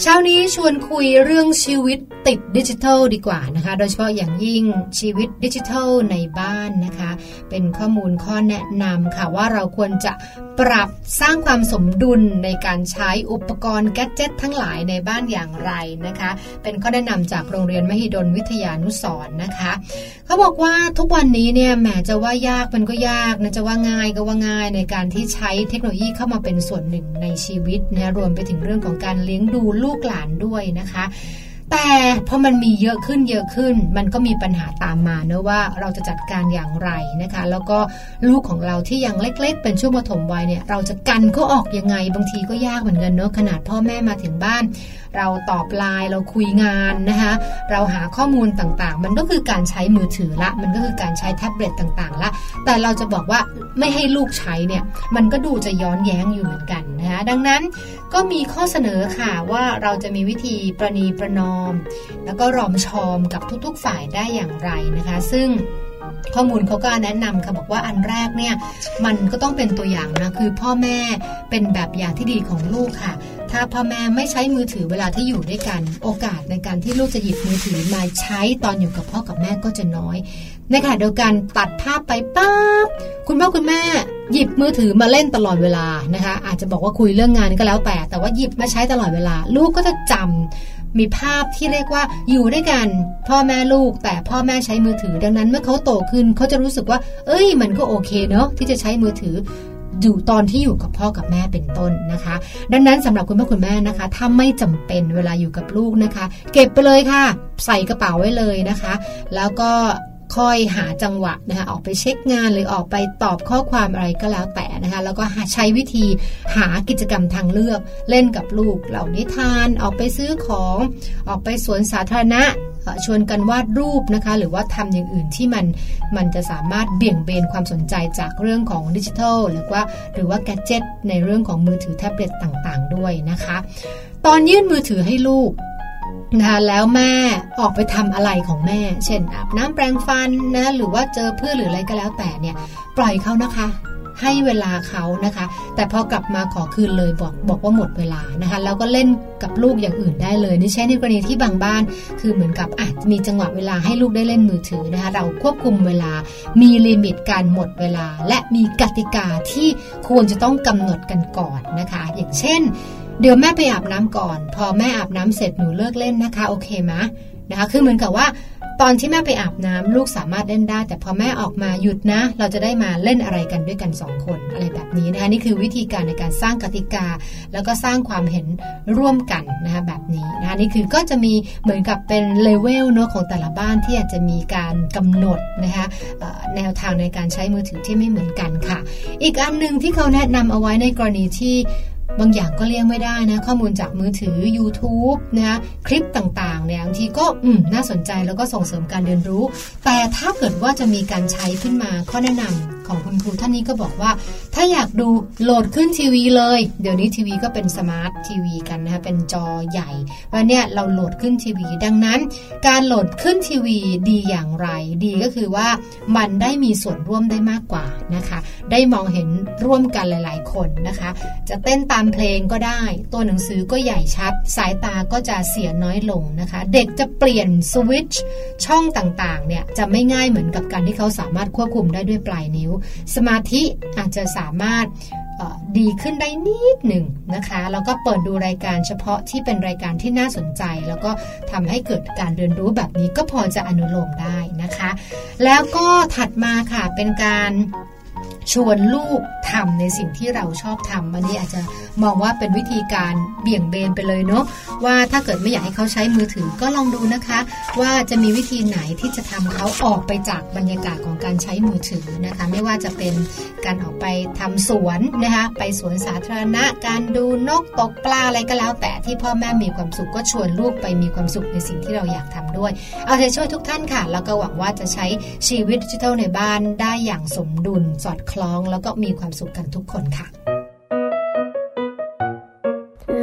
เช้านี้ชวนคุยเรื่องชีวิตติดดิจิทัลดีกว่านะคะ โดยเฉพาะอย่างยิ่งชีวิตดิจิทัลในบ้านนะคะ เป็นข้อมูลข้อแนะนำค่ะว่าเราควรจะปรับสร้างความสมดุลในการใช้อุปกรณ์แกดเจิตทั้งหลายในบ้านอย่างไรนะคะ เป็นข้อแนะนำจากโรงเรียนมหิดลวิทยานุสร์นะคะ เขาบอกว่าทุกวันนี้เนี่ยแหมจะว่ายากมันก็ยากนะจะว่าง่ายก็ว่าง่ายในการที่ใช้เทคโนโลยีเข้ามาเป็นส่วนหนึ่งในชีวิตนะรวมไปถึงเรื่องของการเลี้ยงดูลูกหลานด้วยนะคะ แต่พอมันมีเยอะขึ้นเยอะขึ้น มันก็มีปัญหาตามมาเนะว่าเราจะจัดการอย่างไรนะคะ แล้วก็ลูกของเราที่ยังเล็ก ๆ เป็นช่วงปฐมวัยเนี่ยเราจะกันเขาออกยังไง บางทีก็ยากเหมือนกันเนอะขนาดพ่อแม่มาถึงบ้าน เราตอบไลน์เราคุยงานนะคะเราหาข้อมูลต่างๆ มันก็คือการใช้มือถือละ มันก็คือการใช้แท็บเล็ตต่างๆละแต่เราจะบอกว่าไม่ให้ลูกใช้เนี่ยมันก็ดูจะย้อนแย้งอยู่เหมือนกันนะคะดังนั้น ก็มีข้อเสนอค่ะว่าเราจะมีวิธีประนีประนอม แล้วก็รอมชอมกับทุกๆฝ่ายได้อย่างไรนะคะ ซึ่งข้อมูลเขาก็แนะนำค่ะบอกว่าอันแรกเนี่ยมันก็ต้องเป็นตัวอย่างนะคือพ่อแม่เป็นแบบอย่างที่ดีของลูกค่ะ ถ้าพ่อแม่ไม่ใช้มือถือเวลาที่อยู่ด้วยกัน โอกาสในการที่ลูกจะหยิบมือถือมาใช้ตอนอยู่กับพ่อกับแม่ก็จะน้อย ในขณะเดียวกันตัดภาพไปปั๊บคุณพ่อคุณแม่หยิบมือถือมาเล่นตลอดเวลานะคะ อาจจะบอกว่าคุยเรื่องงานก็แล้วแต่ แต่ว่าหยิบมาใช้ตลอดเวลา ลูกก็จะจำมีภาพที่เรียกว่าอยู่ด้วยกัน พ่อแม่ลูก แต่พ่อแม่ใช้มือถือ ดังนั้นเมื่อเขาโตขึ้นเขาจะรู้สึกว่า เอ้ย มันก็โอเคเนอะที่จะใช้มือถืออยู่ตอนที่อยู่กับพ่อกับแม่เป็นต้นนะคะ ดังนั้นสำหรับคุณพ่อคุณแม่นะคะถ้าไม่จำเป็นเวลาอยู่กับลูกนะคะ เก็บไปเลยค่ะ ใส่กระเป๋าไว้เลยนะคะ แล้วก็ ค่อยหาจังหวะนะคะออกไปเช็คงานหรือออกไปตอบข้อความอะไรก็แล้วแต่นะคะแล้วก็ใช้วิธีหากิจกรรมทางเลือก เล่นกับลูกเหล่านิทานออกไปซื้อของออกไปสวนสาธารณะชวนกันวาดรูปนะคะ หรือว่าทำอย่างอื่นที่มันมันจะสามารถเบี่ยงเบนความสนใจจากเรื่องของดิจิทัลหรือว่าหรือว่าแกจิตในเรื่องของมือถือแท็บเล็ตต่างๆ ด้วยนะคะ ตอนยื่นมือถือให้ลูก นะคะแล้วแม่ออกไปทำอะไรของแม่ เช่นอาบน้ำแปรงฟันนะหรือว่าเจอเพื่อนหรืออะไรก็แล้วแต่เนี่ย ปล่อยเขานะคะ ให้เวลาเขานะคะ แต่พอกลับมาขอคืนเลยบอกบอกว่าหมดเวลานะคะแล้วก็เล่นกับลูกอย่างอื่นได้เลยนี่ใช่ในกรณีที่บางบ้าน คือเหมือนกับอาจจะมีจังหวะเวลาให้ลูกได้เล่นมือถือนะคะเราควบคุมเวลามีลิมิตการหมดเวลา และมีกติกาที่ควรจะต้องกำหนดกันก่อนนะคะ อย่างเช่น เดี๋ยวแม่ไปอาบน้ำก่อน พอแม่อาบน้ำเสร็จหนูเลิกเล่นนะคะ โอเคไหมนะคะคือเหมือนกับว่าตอนที่แม่ไปอาบน้ำลูกสามารถเล่นได้ แต่พอแม่ออกมาหยุดนะ เราจะได้มาเล่นอะไรกันด้วยกันสองคนอะไรแบบนี้นะคะนี่คือวิธีการในการสร้างกติกา แล้วก็สร้างความเห็นร่วมกันนะคะแบบนี้นะคะนี่คือก็จะมีเหมือนกับเป็นเลเวลเนาะของแต่ละบ้านที่อาจจะมีการกำหนดนะคะแนวทางในการใช้มือถือที่ไม่เหมือนกันค่ะ อีกอันหนึ่งที่เขาแนะนำเอาไว้ในกรณีที่ บางอย่างก็เลี่ยงไม่ได้นะ ข้อมูลจากมือถือ YouTube นะคะคลิปต่างๆเนี่ยบางทีก็อืมน่าสนใจแล้วก็ส่งเสริมการเรียนรู้ แต่ถ้าเกิดว่าจะมีการใช้ขึ้นมาข้อแนะนำของคุณครูท่านนี้ก็บอกว่า ถ้าอยากดู load ขึ้นทีวีเลย เดี๋ยวนี้ทีวีก็เป็น smart TV กันนะคะเป็นจอใหญ่วันนี้เรา load ขึ้นทีวี ดังนั้น การ load ขึ้นทีวีดีอย่างไร ดีก็คือว่ามันได้มีส่วนร่วมได้มากกว่านะคะ ได้มองเห็นร่วมกันหลาย ๆ คนนะคะ จะเต้นตามเพลงก็ได้ ตัวหนังสือก็ใหญ่ชัด สายตาก็จะเสียน้อยลงนะคะ เด็กจะเปลี่ยนสวิตช์ช่องต่างๆเนี่ยจะไม่ง่ายเหมือนกับการที่เขาสามารถควบคุมได้ด้วยปลายนิ้ว สมาธิอาจจะสามารถดีขึ้นได้นิดหนึ่งนะคะ แล้วก็เปิดดูรายการเฉพาะที่เป็นรายการที่น่าสนใจ แล้วก็ทำให้เกิดการเรียนรู้แบบนี้ก็พอจะอนุโลมได้นะคะ แล้วก็ถัดมาค่ะเป็นการชวนลูกทำในสิ่งที่เราชอบทำอันนี้อาจจะมองว่าเป็นวิธีการเบี่ยงเบนไปเลยเนาะว่าถ้าเกิดไม่อยากให้เขาใช้มือถือก็ลองดูนะคะ ว่าจะมีวิธีไหนที่จะทำเขาออกไปจากบรรยากาศของการใช้มือถือนะคะ ไม่ว่าจะเป็นการออกไปทำสวนนะคะไปสวนสาธารณะ การดูนกตกปลาอะไรก็แล้ว แต่ที่พ่อแม่มีความสุขก็ชวนลูกไปมีความสุขในสิ่งที่เราอยากทำด้วย เอาใจช่วยทุกท่านค่ะ แล้วก็หวังว่าจะใช้ชีวิตดิจิทัลในบ้านได้อย่างสมดุลสอดคล้อง แล้วก็มีความสุขกันทุกคนค่ะ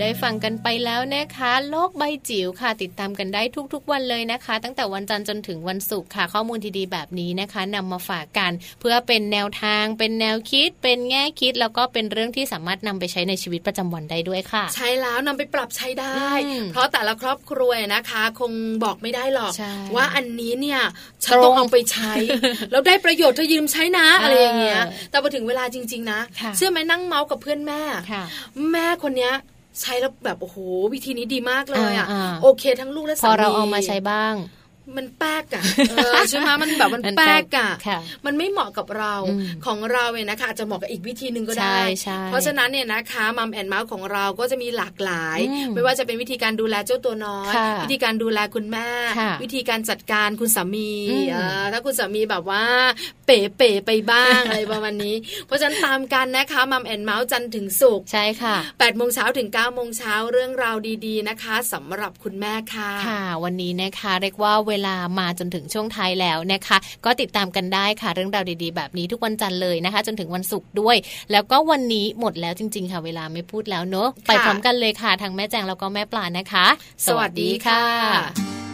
ได้ฟังกันไปแล้วนะคะ โลกใบจิ๋วค่ะ ติดตามกันได้ทุกๆ วันเลยนะคะ ตั้งแต่วันจันทร์จนถึงวันศุกร์ค่ะ ข้อมูลดีๆแบบนี้นะคะนำมาฝากกัน เพื่อเป็นแนวทาง เป็นแนวคิด เป็นแง่คิด แล้วก็เป็นเรื่องที่สามารถนำไปใช้ในชีวิตประจำวันได้ด้วยค่ะ ใช้แล้วนำไปปรับใช้ได้อืมเพราะแต่ละครอบครัวนะคะ คงบอกไม่ได้หรอกใช่ว่าอันนี้เนี่ยฉันตรงต้องเอาไปใช้แล้วได้ประโยชน์เธอยืมใช้นะอะไรอย่างเงี้ยเออแต่พอถึงเวลาจริง ๆนะค่ะเชื่อไหมนั่งเมาส์กับเพื่อนแม่ค่ะแม่คนเนี้ย ใช้แล้วแบบโอ้โหวิธีนี้ดีมากเลยอะอ่าๆโอเค ทั้งลูกและพสาอมีเราเอามาใช้บ้าง มันแป๊กอะเออใช่ไหมมันแบบมันมันแป๊กอะค่ะมันไม่เหมาะกับเราอืมของเราเนี่ยนะคะอาจจะเหมาะกับอีกวิธีหนึ่งก็ได้ใช่ใช่เพราะฉะนั้นเนี่ยนะคะมัมแอนเมาส์ของเราก็จะมีหลากหลายอืมไม่ว่าจะเป็นวิธีการดูแลเจ้าตัวน้อยค่ะวิธีการดูแลคุณแม่ค่ะวิธีการจัดการคุณสามีอืมเออถ้าคุณสามีแบบว่าเป๋เป๋ๆไปบ้างอะไรประมาณนี้ เพราะฉะนั้นตามกันนะคะมัมแอนเมาส์จันทร์ถึงศุกร์ใช่ค่ะ8โมงเช้าถึง9โมงเช้าเรื่องราวดีๆนะคะสำหรับคุณแม่ค่ะค่ะ วันนี้นะคะเรียกว่าเวลามาจนถึงช่วงท้ายแล้วนะคะ ก็ติดตามกันได้ค่ะเรื่องราวดีๆ แบบนี้ทุกวันจันทร์เลยนะคะ จนถึงวันศุกร์ด้วย แล้วก็วันนี้หมดแล้วจริง ๆ ค่ะ เวลาไม่พูดแล้วเนอะไปพร้อมกันเลยค่ะทางแม่แจงแล้วก็แม่ปลานะคะ สวัสดีค่ะ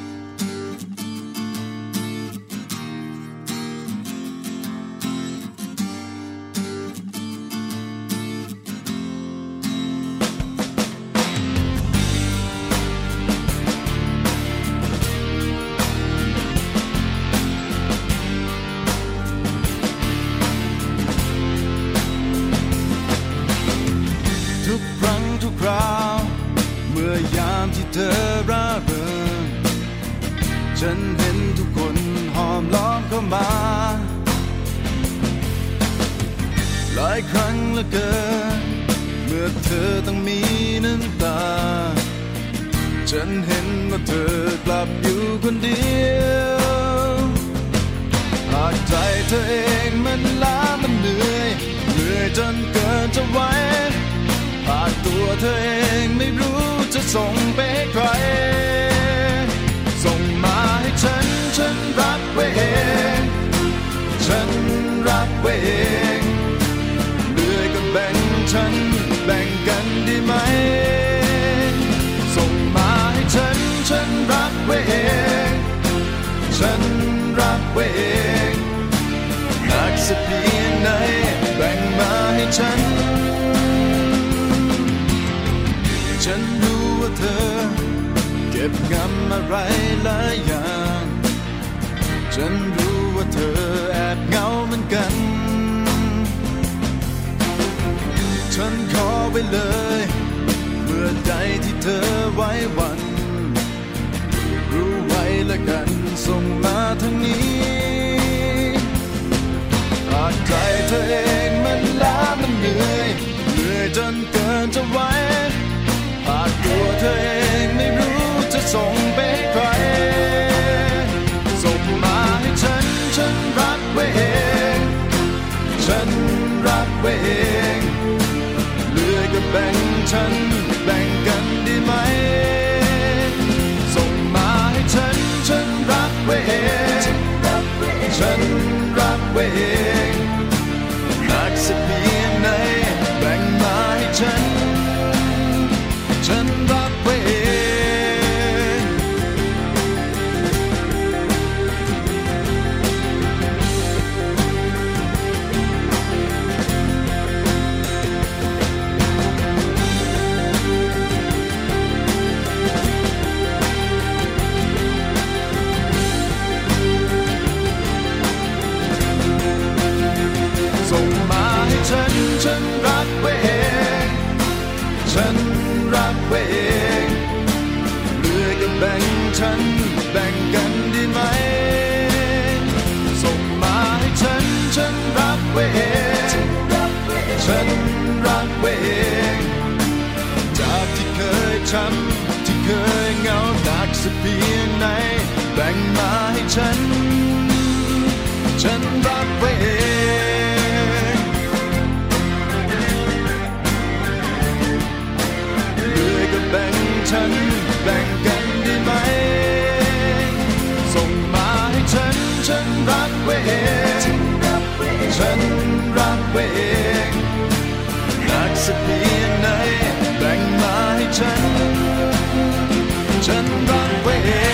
อะไรหลายอย่าง ฉันรู้ว่าเธอแอบเหงาเหมือนกัน ฉันขอไว้เลย เมื่อใดที่เธอไว้วัน รู้ไว้ละกันส่งมาทางนี้หากใจเธอเองมันล้ามันเหนื่อย เหนื่อยจนเกินจะไหวหากตัวเธอเอง Mountain ฉันรับไว้เอง จากที่เคยช้ำที่เคยเหงาหนักสักเพียงไหนแบ่งมาให้ฉัน ฉันรับไว้เองเหลือก็แบ่งฉันแบ่งกันได้ไหม ส่งมาให้ฉัน ฉันรับไว้เองฉัน สักเพียงไหนแบ่งมาให้ฉัน ฉันรักไว้เอง